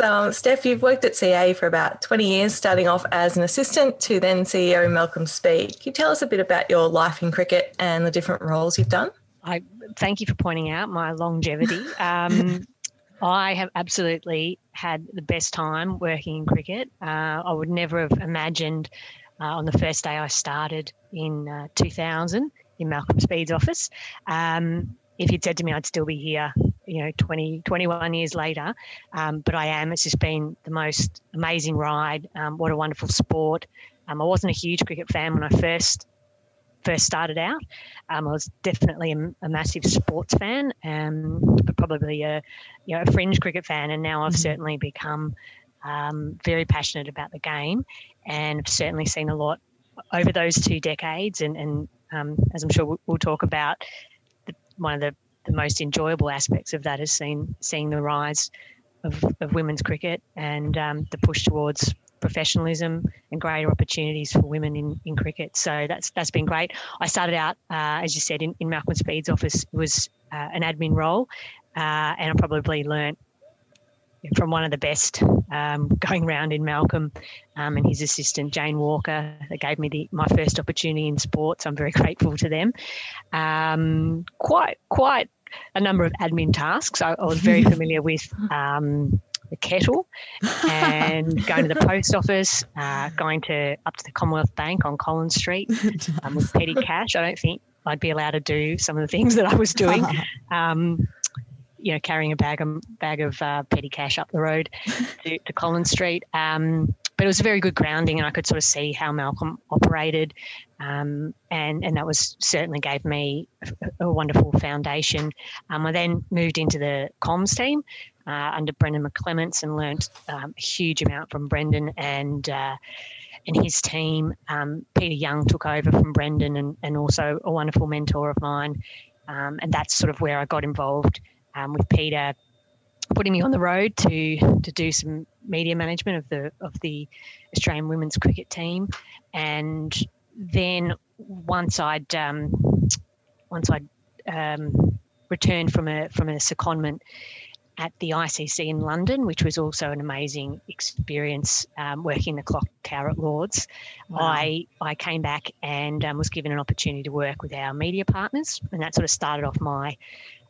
So, um, Steph, you've worked at CA for about 20 years, starting off as an assistant to then CEO Malcolm Speed. Can you tell us a bit about your life in cricket and the different roles you've done? I thank you for pointing out my longevity. Um, I have absolutely had the best time working in cricket. Uh, I would never have imagined uh, on the first day I started in uh, 2000 in Malcolm Speed's office. Um, if you'd said to me I'd still be here, you know, 20, 21 years later, um, but I am. It's just been the most amazing ride. Um, what a wonderful sport. Um, I wasn't a huge cricket fan when I first first started out. Um, I was definitely a, a massive sports fan, um, but probably a you know a fringe cricket fan, and now I've certainly become um, very passionate about the game, and have certainly seen a lot over those two decades. And, and um, as I'm sure we'll, we'll talk about, the, one of the, the most enjoyable aspects of that is seeing seeing the rise of, of women's cricket and um, the push towards professionalism and greater opportunities for women in, in cricket. So that's that's been great. I started out, uh, as you said, in, in Malcolm Speed's office. Was uh, an admin role, uh, and I probably learnt from one of the best um, going around in Malcolm um, and his assistant Jane Walker that gave me the, my first opportunity in sports. I'm very grateful to them. Um, quite quite a number of admin tasks. I, I was very familiar with um, the kettle and going to the post office, uh, going to up to the Commonwealth Bank on Collins Street um, with petty cash. I don't think I'd be allowed to do some of the things that I was doing. Um, you know, carrying a bag of bag of uh, petty cash up the road to, to Collins Street. Um, but it was a very good grounding, and I could sort of see how Malcolm operated, um, and and that was certainly gave me a, a wonderful foundation. Um, I then moved into the comms team, uh, under Brendan McClements and learnt um, a huge amount from Brendan and uh, and his team. Um, Peter Young took over from Brendan and, and also a wonderful mentor of mine. Um, and that's sort of where I got involved um, with Peter putting me on the road to to do some media management of the of the Australian women's cricket team, and then once I'd um, once I'd um, returned from a from a secondment at the ICC in London, which was also an amazing experience um, working the clock tower at Lords. Wow. I I came back and um, was given an opportunity to work with our media partners, and that sort of started off my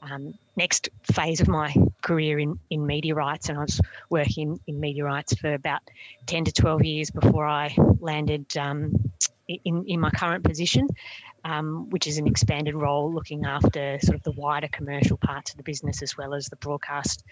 um, next phase of my career in, in media rights. And I was working in media rights for about 10 to 12 years before I landed um, in, in my current position, um, which is an expanded role looking after sort of the wider commercial parts of the business as well as the broadcast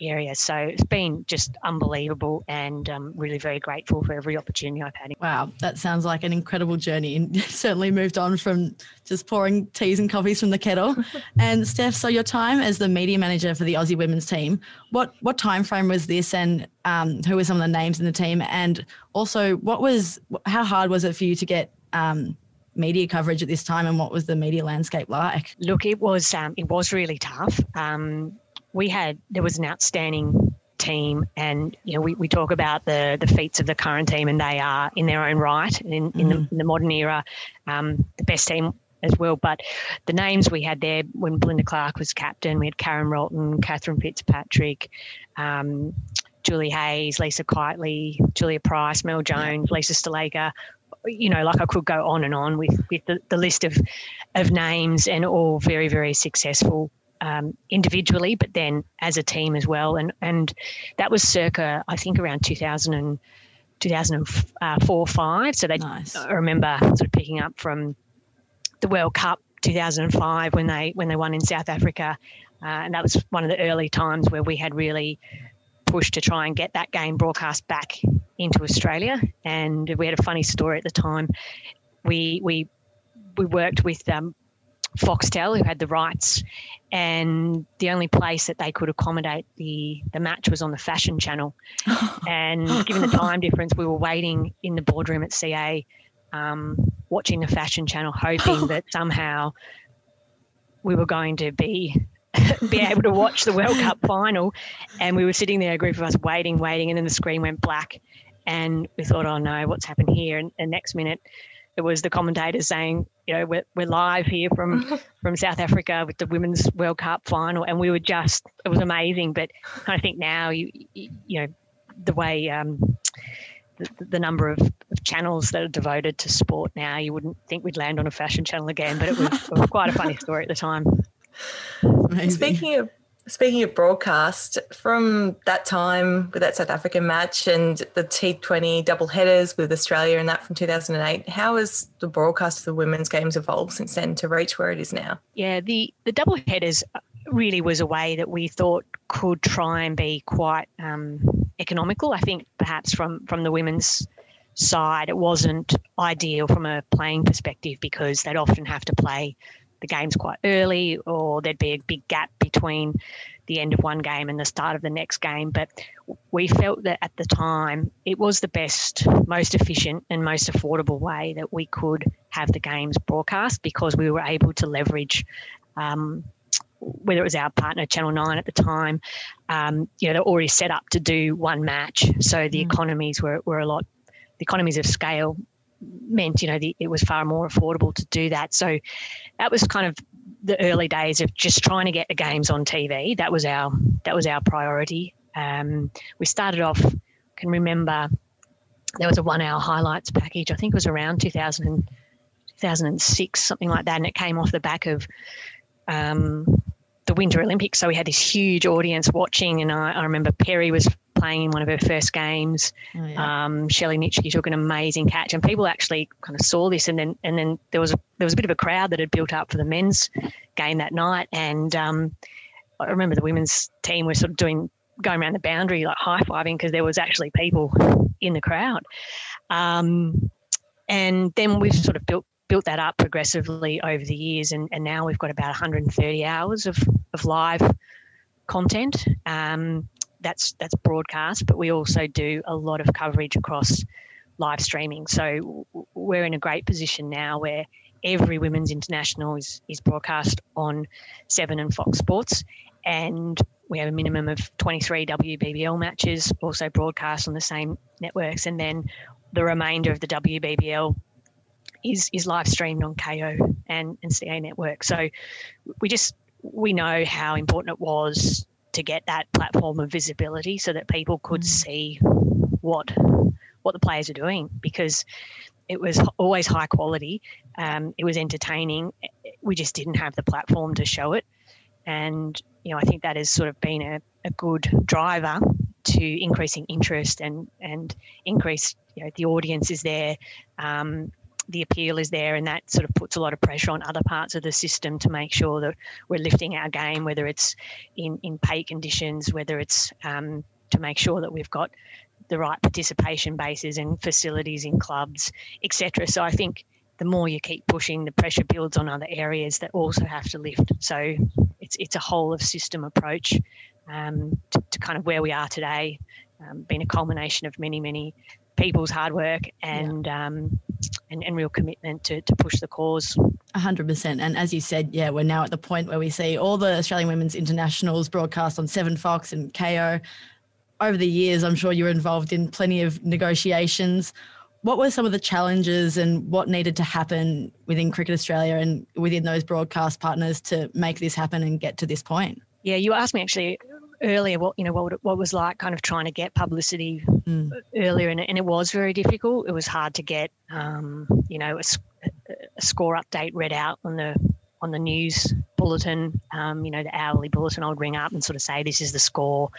area. So it's been just unbelievable and um, really very grateful for every opportunity I've had. Wow, that sounds like an incredible journey and certainly moved on from just pouring teas and coffees from the kettle. and Steph, so your time as the media manager for the Aussie women's team, what what time frame was this and um, who were some of the names in the team? And also what was how hard was it for you to get um, media coverage at this time and what was the media landscape like? Look, it was um, it was really tough. Um, we had there was an outstanding team and you know we, we talk about the the feats of the current team and they are in their own right in, in, mm-hmm. the, in the, modern era um, the best team as well but the names we had there when Belinda Clark was captain we had Karen Rolton Cathryn Fitzpatrick um, Julie Hayes Lisa Keightley Julia Price Mel Jones Lisa Sthalekar you know like I could go on and on with with the, the list of of names and all very very successful um, individually, but then as a team as well. And and that was circa I think around 2000 and 2004 5. So they nice. I remember sort of picking up from the World Cup 2005 when they when they won in South Africa, uh, and that was one of the early times where we had really pushed to try and get that game broadcast back into Australia. And we had a funny story at the time. We we we worked with um, Foxtel, who had the rights, and the only place that they could accommodate the the match was on the Fashion Channel. and given the time difference, we were waiting in the boardroom at CA, um, watching the Fashion Channel, hoping that somehow we were going to be be able to watch the World Cup final. And we were sitting there, a group of us, waiting, waiting, and then the screen went black, and we thought, "Oh no, what's happened here?" And the next minute it was the commentators saying, you know, we're, we're live here from from South Africa with the Women's World Cup final, and we were just it was amazing. But I think now you you know the way um, the, the, number of, of, channels that are devoted to sport now, you wouldn't think we'd land on a fashion channel again. But it was, it was quite a funny story at the time. Speaking of Speaking of broadcast, from that time with that South African match and the T20 double headers with Australia and that from 2008, how has the broadcast of the women's games evolved since then to reach where it is now? Yeah, the, the double headers really was a way that we thought could try and be quite um, economical. I think perhaps from, from the women's side, it wasn't ideal from a playing perspective because they'd often have to play the games quite early, or there'd be a big gap between the end of one game and the start of the next game. But we felt that at the time it was the best, most efficient, and most affordable way that we could have the games broadcast because we were able to leverage. Um, whether it was our partner Channel Nine at the time, um, you know, they're already set up to do one match, so the mm. economies were, were a lot. The economies of scale meant you know the, it was far more affordable to do that. So that was kind of the early days of just trying to get the games on TV. That was our that was our priority. Um, we started off. Can remember there was a one hour highlights package. I think it was around 2000, 2006, something like that, and it came off the back of. Um, the Winter Olympics, so we had this huge audience watching, and I, I remember Perry was playing in one of her first games. Oh, yeah. um, Shelley Nitschke took an amazing catch, and people actually kind of saw this. And then and then there was a, there was a bit of a crowd that had built up for the men's game that night. And um, I remember the women's team were sort of doing going around the boundary like high fiving because there was actually people in the crowd. Um, and then we've sort of built built that up progressively over the years, and, and now we've got about 130 hours of, of live content. Um, that's that's broadcast, but we also do a lot of coverage across live streaming. So we're in a great position now where every women's international is is broadcast on Seven and Fox Sports, and we have a minimum of 23 WBBL matches also broadcast on the same networks, and then the remainder of the WBBL is is live streamed on Kayo and, and CA network. So we just we know how important it was to get that platform of visibility so that people could mm. see what what the players are doing because it was always high quality. Um, it was entertaining. We just didn't have the platform to show it, and you know I think that has sort of been a, a good driver to increasing interest and and increase you know the audience is there um, the appeal is there, and that sort of puts a lot of pressure on other parts of the system to make sure that we're lifting our game, whether it's in in pay conditions, whether it's um, to make sure that we've got the right participation bases and facilities in clubs, etc. So I think the more you keep pushing, the pressure builds on other areas that also have to lift. So it's it's a whole of system approach um, to, to, kind of where we are today, um, been a culmination of many many people's hard work and yeah. um, and, and real commitment to, to push the cause. 100%. And as you said, yeah, we're now at the point where we see all the Australian Women's Internationals broadcast on Seven Fox and Kayo. Over the years, I'm sure you were involved in plenty of negotiations. What were some of the challenges and what needed to happen within Cricket Australia and within those broadcast partners to make this happen and get to this point? Yeah, you asked me actually earlier what you know what what was like kind of trying to get publicity mm. earlier and, and, it was very difficult. It was hard to get um, you know a, a, score update read out on the on the news bulletin um, you know the hourly bulletin i would ring up and sort of say this is the score.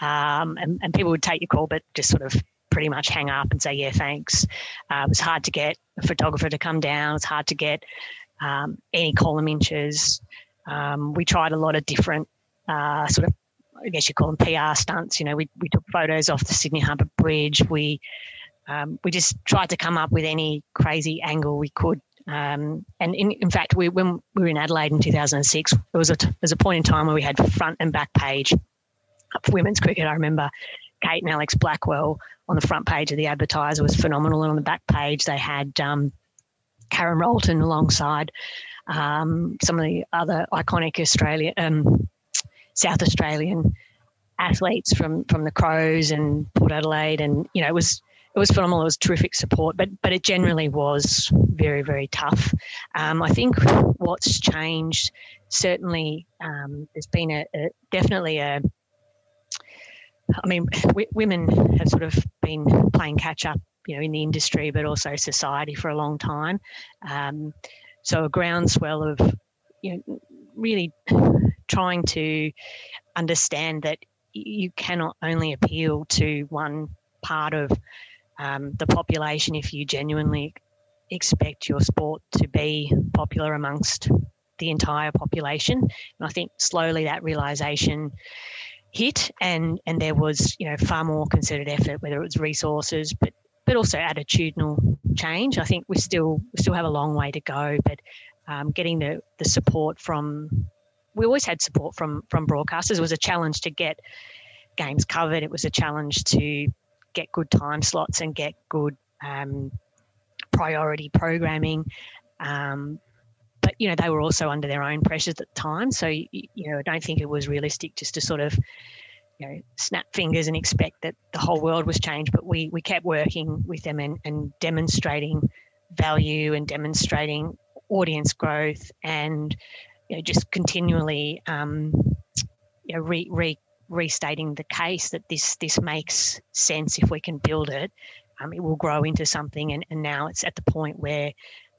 Um, and, and people would take your call but just sort of pretty much hang up and say yeah thanks. Uh, it was hard to get a photographer to come down. It's hard to get um, any column inches. Um, we tried a lot of different uh, sort of I guess you call them PR stunts. You know, we, we took photos off the Sydney Harbour Bridge. We um, we just tried to come up with any crazy angle we could. Um, and in, in fact, we, when we were in Adelaide in 2006, there was a, there was a point in time where we had front and back page for women's cricket. I remember Kate and Alex Blackwell on the front page of the Advertiser was phenomenal. And on the back page, they had um, Karen Rolton alongside um, some of the other iconic Australia um, South Australian athletes from from the Crows and Port Adelaide, and you know it was it was phenomenal. It was terrific support, but but it generally was very very tough. Um, I think what's changed certainly um, there's been a, a, definitely a. I mean, w- women have sort of been playing catch up, you know, in the industry, but also society for a long time. Um, so a groundswell of, you know, really trying to understand that you cannot only appeal to one part of um, the population if you genuinely expect your sport to be popular amongst the entire population. And I think slowly that realization hit and and there was you know far more concerted effort whether it was resources but but also attitudinal change i think we still we still have a long way to go but um, getting the the support from we always had support from from broadcasters. It was a challenge to get games covered. It was a challenge to get good time slots and get good um, priority programming. Um, but you know they were also under their own pressures at the time, so you, know I don't think it was realistic just to sort of you know snap fingers and expect that the whole world was changed. But we we kept working with them and, and demonstrating value and demonstrating audience growth and you know, just continually um, you know, re, re, restating the case that this this makes sense if we can build it. Um, it will grow into something, and, and now it's at the point where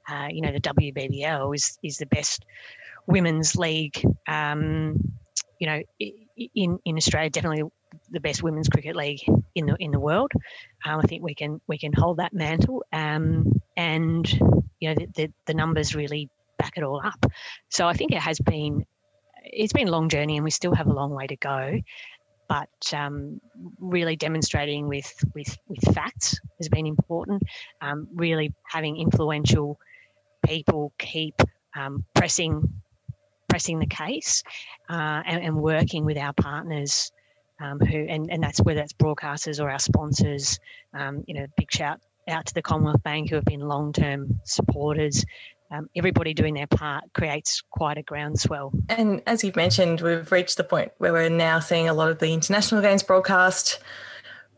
uh, you know the WBBL is is the best women's league. Um, you know, in in Australia, definitely the best women's cricket league in the in the world. Um, I think we can we can hold that mantle, um, and you know the, the, the numbers really back it all up. So I think it has been it's been a long journey, and we still have a long way to go. But um, really demonstrating with, with with facts has been important. Um, really having influential people keep um, pressing pressing the case uh, and, and, working with our partners um, who, and, and that's whether it's broadcasters or our sponsors. Um, you know, big shout out to the Commonwealth Bank who have been long term supporters. Um, everybody doing their part creates quite a groundswell. And as you've mentioned, we've reached the point where we're now seeing a lot of the international games broadcast,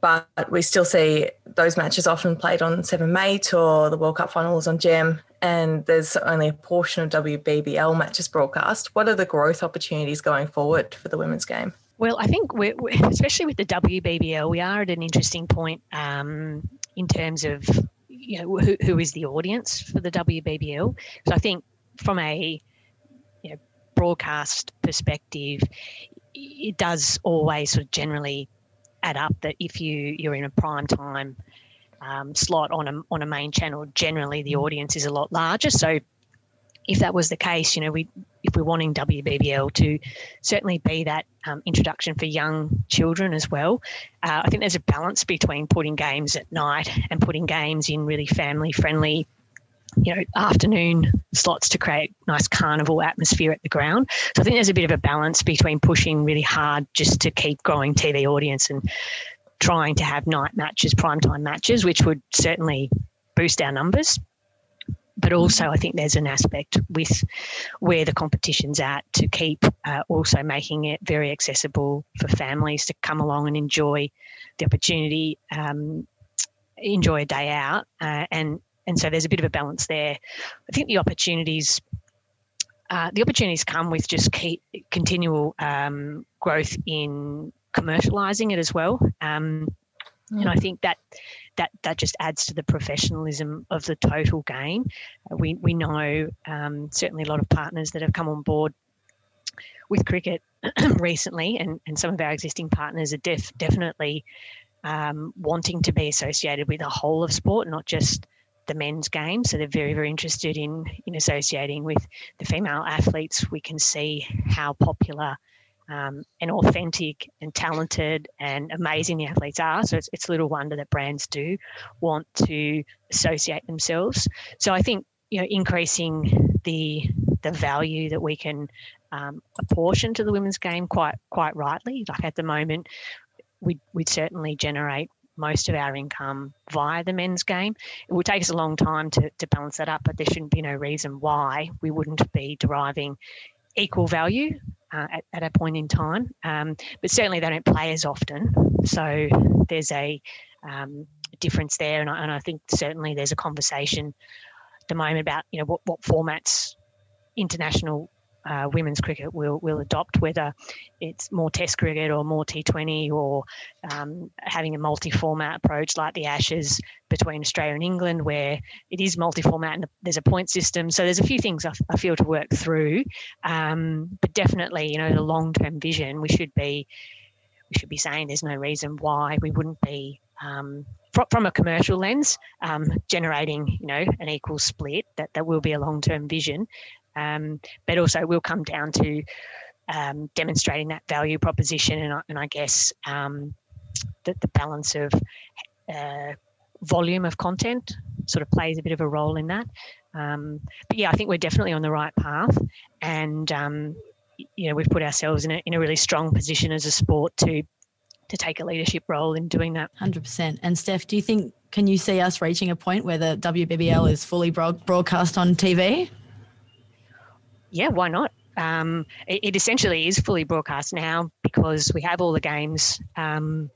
but we still see those matches often played on Seven Mate or the World Cup finals on Gem, and there's only a portion of WBBL matches broadcast. What are the growth opportunities going forward for the women's game? Well, I think we're, especially with the WBBL, we are at an interesting point um, in terms of you know who, who is the audience for the WBBL. So I think from a you know, broadcast perspective, it does always sort of generally add up that if you you're in a prime time um, slot on a on a main channel, generally the audience is a lot larger. So if that was the case, you know, we if we're wanting WBBL to certainly be that um, introduction for young children as well, uh, I think there's a balance between putting games at night and putting games in really family friendly. You know, afternoon slots to create nice carnival atmosphere at the ground. So I think there's a bit of a balance between pushing really hard just to keep growing TV audience and trying to have night matches, primetime matches, which would certainly boost our numbers but also I think there's an aspect with where the competition's at to keep uh, also making it very accessible for families to come along and enjoy the opportunity, um, enjoy a day out, uh, and and so there's a bit of a balance there. I think the opportunities. Uh, the opportunities come with just keep continual um, growth in commercializing it as well. Um, mm. And I think that that that just adds to the professionalism of the total game. Uh, we we know um, certainly a lot of partners that have come on board with cricket recently, and and some of our existing partners are def- definitely um, wanting to be associated with the whole of sport, not just the men's game. So they're very, very interested in in associating with the female athletes. We can see how popular um, and authentic and talented and amazing the athletes are. So it's, it's little wonder that brands do want to associate themselves. So I think you know increasing the the value that we can um, apportion to the women's game quite quite rightly. Like at the moment, we we'd certainly generate most of our income via the men's game. It will take us a long time to, to balance that up, but there shouldn't be no reason why we wouldn't be deriving equal value uh, at, at, a point in time. Um, but certainly they don't play as often. So there's a um, difference there. And I, and I, think certainly there's a conversation at the moment about, you know, what, what formats international uh, women's cricket will will adopt, whether it's more Test cricket or more T20 or um, having a multi-format approach like the Ashes between Australia and England, where it is multi-format and there's a point system. So there's a few things I, I feel to work through, um, but definitely, you know, the long-term vision we should be we should be saying there's no reason why we wouldn't be um, from a commercial lens, um, generating you know an equal split. That that will be a long term vision, um, but also will come down to um, demonstrating that value proposition and, and I guess um, the, the, balance of uh, volume of content sort of plays a bit of a role in that. Um, but yeah, I think we're definitely on the right path, and um, you know we've put ourselves in a, in a really strong position as a sport to to take a leadership role in doing that. Hundred percent. And Steph, do you think can you see us reaching a point where the WBBL is fully broadcast on TV? Yeah, why not? Um, it, it, essentially is fully broadcast now because we have all the games um,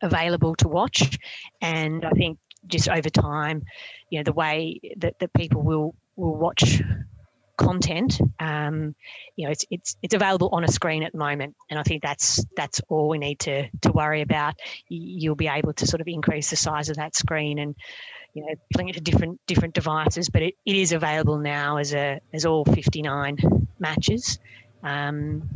available to watch, and I think just over time, you know, the way that, that people will will watch content, um, you know, it's it's it's available on a screen at the moment, and I think that's that's all we need to to worry about. You'll be able to sort of increase the size of that screen and you know, putting it to different different devices, but it, it is available now as a as all 59 matches. Um,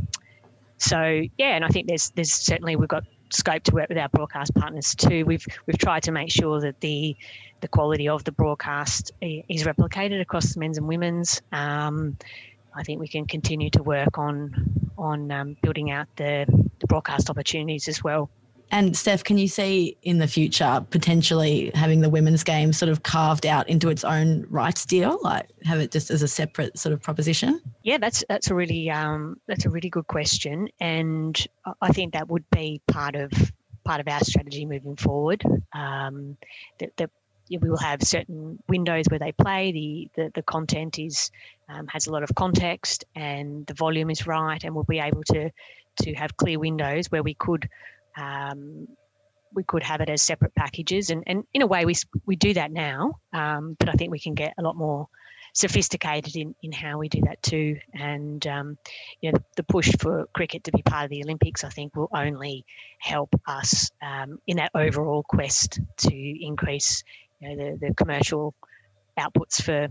so yeah, and I think there's there's certainly we've got scope to work with our broadcast partners too. We've we've tried to make sure that the the quality of the broadcast is replicated across the men's and women's. Um, I think we can continue to work on on um, building out the, the broadcast opportunities as well. And Steph, can you see in the future potentially having the women's game sort of carved out into its own rights deal, like have it just as a separate sort of proposition? Yeah, that's that's a really um, that's a really good question, and I think that would be part of part of our strategy moving forward. Um, that, that we will have certain windows where they play. The the, the content is um, has a lot of context, and the volume is right, and we'll be able to to have clear windows where we could um, we could have it as separate packages, and, and in a way we we do that now, um, but I think we can get a lot more sophisticated in, in how we do that too. And um, you know, the, push for cricket to be part of the Olympics, I think, will only help us um, in that overall quest to increase you know, the, the commercial outputs for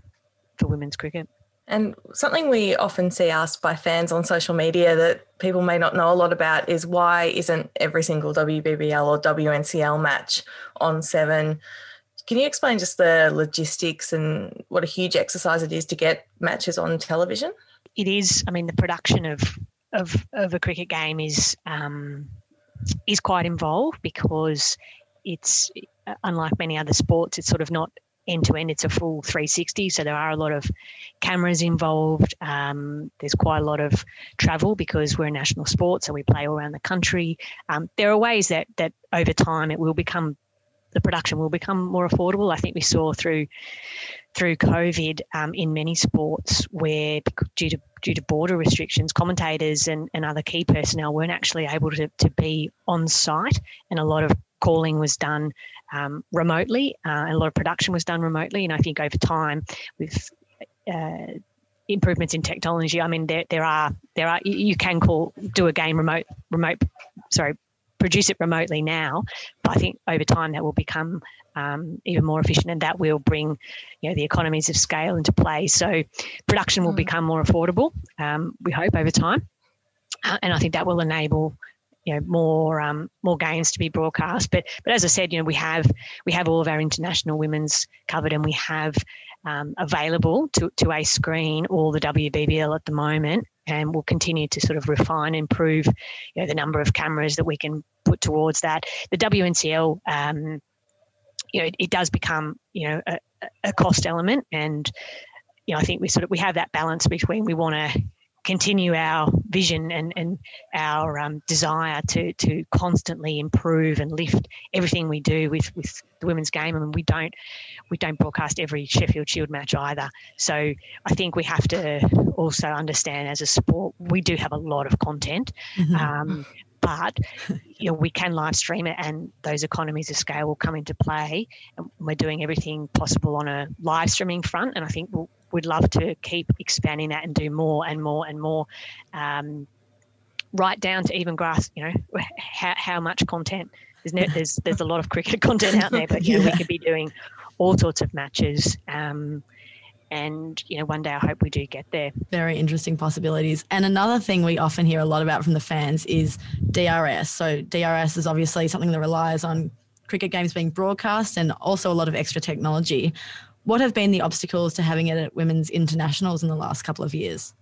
for women's cricket. And something we often see asked by fans on social media that people may not know a lot about is why isn't every single WBBL or WNCL match on Seven? Can you explain just the logistics and what a huge exercise it is to get matches on television? It is. I mean, the production of of, of a cricket game is um, is quite involved because it's unlike many other sports. It's sort of not end to end. It's a full 360. So there are a lot of cameras involved. Um, there's quite a lot of travel because we're a national sport, so we play all around the country. Um, there are ways that that over time it will become the production will become more affordable. I think we saw through through COVID um, in many sports where due to due to border restrictions, commentators and, and other key personnel weren't actually able to, to be on site, and a lot of calling was done um, remotely, uh, and a lot of production was done remotely. And I think over time, with uh, improvements in technology, I mean, there there are there are you can call do a game remote remote, sorry, produce it remotely now. But I think over time that will become um, even more efficient, and that will bring, you know, the economies of scale into play. So production will mm. become more affordable. Um, we hope over time, uh, and I think that will enable you know more um, more games to be broadcast. But but as I said, you know we have we have all of our international women's covered, and we have um, available to to a screen all the WBBL at the moment, and we'll continue to sort of refine, and improve, you know, the number of cameras that we can put towards that. The WNCL. Um, you know, it, it, does become, you know, a, a cost element, and you know, I think we sort of we have that balance between we want to continue our vision and, and our um, desire to to constantly improve and lift everything we do with with the women's game. I mean, we don't we don't broadcast every Sheffield Shield match either. So I think we have to also understand as a sport we do have a lot of content. Mm-hmm. Um, but you know, we can live stream it and those economies of scale will come into play. And we're doing everything possible on a live streaming front and i think we'll, we'd love to keep expanding that and do more and more and more um, right down to even grasp you know how, how much content. There's, no, there's there's a lot of cricket content out there but you know we could be doing all sorts of matches um, and you know one day i hope we do get there. Very interesting possibilities. And another thing we often hear a lot about from the fans is drs so drs is obviously something that relies on cricket games being broadcast and also a lot of extra technology. What have been the obstacles to having it at women's internationals in the last couple of years?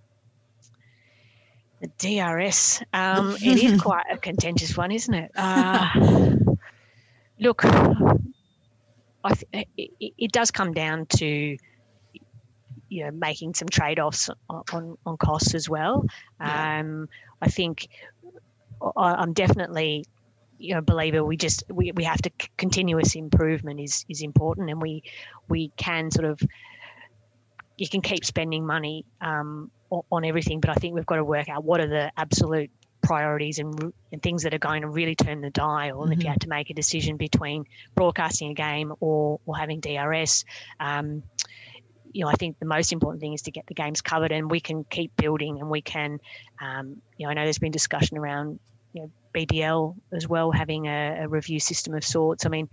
The drs um, it is quite a contentious one isn't it? Uh, look I th- it, it does come down to you know making some trade-offs on on costs as well. Yeah. Um, I think I, am definitely you know believer we just we, we have to continuous improvement is is important and we we can sort of you can keep spending money um, on everything but i think we've got to work out what are the absolute priorities and, and things that are going to really turn the dial. And mm-hmm. if you mm-hmm. had to make a decision between broadcasting a game or, or having DRS, um, you know, I think the most important thing is to get the games covered, and we can keep building, and we can, um, you know, I know there's been discussion around, you know, BBL as well having a, a review system of sorts. I mean,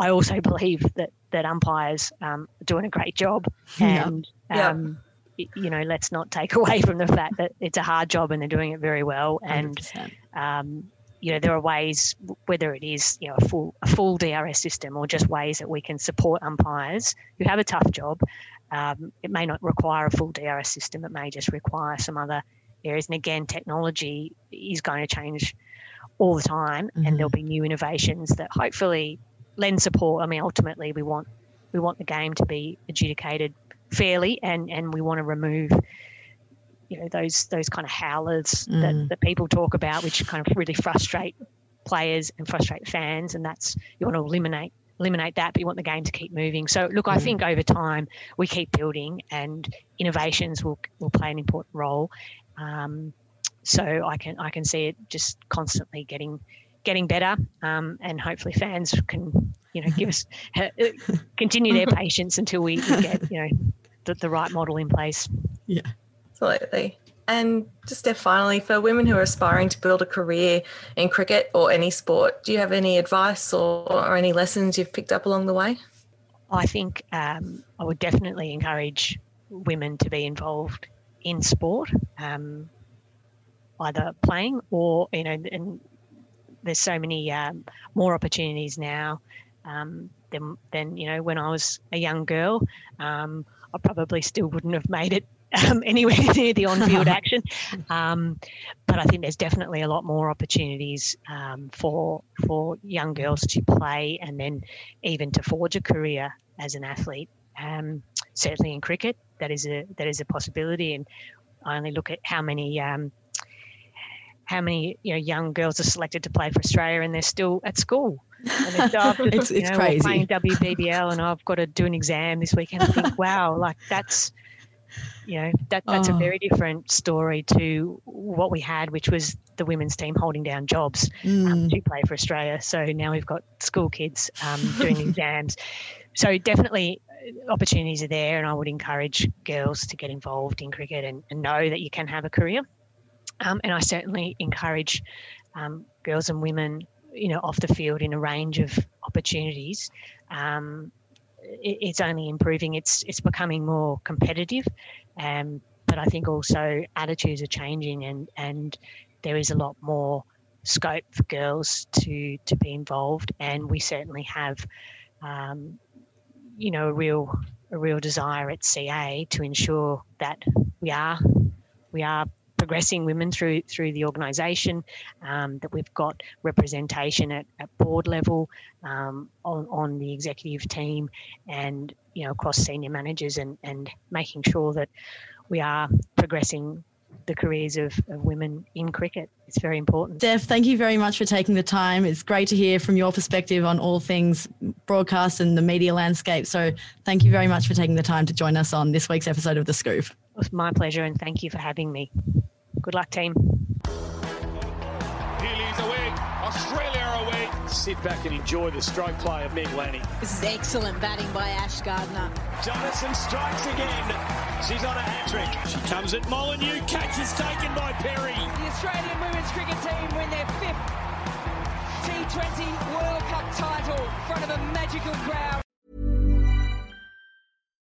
I also believe that that umpires um, are doing a great job, and yeah. Um, you know, let's not take away from the fact that it's a hard job and they're doing it very well, and um, you know there are ways whether it is you know a full a full DRS system or just ways that we can support umpires who have a tough job um, it may not require a full DRS system. It may just require some other areas. And again, technology is going to change all the time, mm-hmm. and there'll be new innovations that hopefully lend support. I mean, ultimately, we want we want the game to be adjudicated fairly, and and we want to remove you know those those kind of howlers mm. that, that people talk about, which kind of really frustrate players and frustrate fans, and that's you want to eliminate eliminate that, but you want the game to keep moving. So, look, I think over time we keep building, and innovations will will play an important role. Um, so I can I can see it just constantly getting getting better, um, and hopefully fans can you know give us uh, continue their patience until we, we get you know the, the right model in place. Yeah, absolutely. And just finally, for women who are aspiring to build a career in cricket or any sport, do you have any advice or, or any lessons you've picked up along the way? I think um, I would definitely encourage women to be involved in sport, um, either playing or, you know, and there's so many um, more opportunities now um, than, than, you know, when I was a young girl. Um, I probably still wouldn't have made it um, anywhere near the on-field action. Um, but I think there's definitely a lot more opportunities um, for for young girls to play and then even to forge a career as an athlete. Um, certainly in cricket, that is a that is a possibility. And I only look at how many um, how many you know young girls are selected to play for Australia and they're still at school. And just, it's it's know, crazy. Playing WBBL and I've got to do an exam this weekend. I think, wow, like that's you know that that's oh. a very different story to what we had which was the women's team holding down jobs um, mm. um, to play for australia so now we've got school kids um, doing exams so definitely uh, opportunities are there and i would encourage girls to get involved in cricket and, and know that you can have a career um, and i certainly encourage um, girls and women you know off the field in a range of opportunities um, it's only improving. It's it's becoming more competitive, um, but I think also attitudes are changing, and and there is a lot more scope for girls to to be involved, and we certainly have, um, you know, a real a real desire at CA to ensure that we are we are progressing women through through the organisation, um, that we've got representation at, at board level, um, on, on the executive team, and you know across senior managers, and and making sure that we are progressing the careers of, of, women in cricket. It's very important. Steph, thank you very much for taking the time. It's great to hear from your perspective on all things broadcast and the media landscape. So thank you very much for taking the time to join us on this week's episode of The Scoop. It was my pleasure and thank you for having me. Good luck, team. Healy's away. Australia away. Sit back and enjoy the stroke play of Meg Lanning. This is excellent batting by Ash Gardner. Jonassen strikes again. She's on a hat trick. She comes at Molineux. Catch is taken by Perry. The Australian women's cricket team win their fifth T20 World Cup title in front of a magical crowd.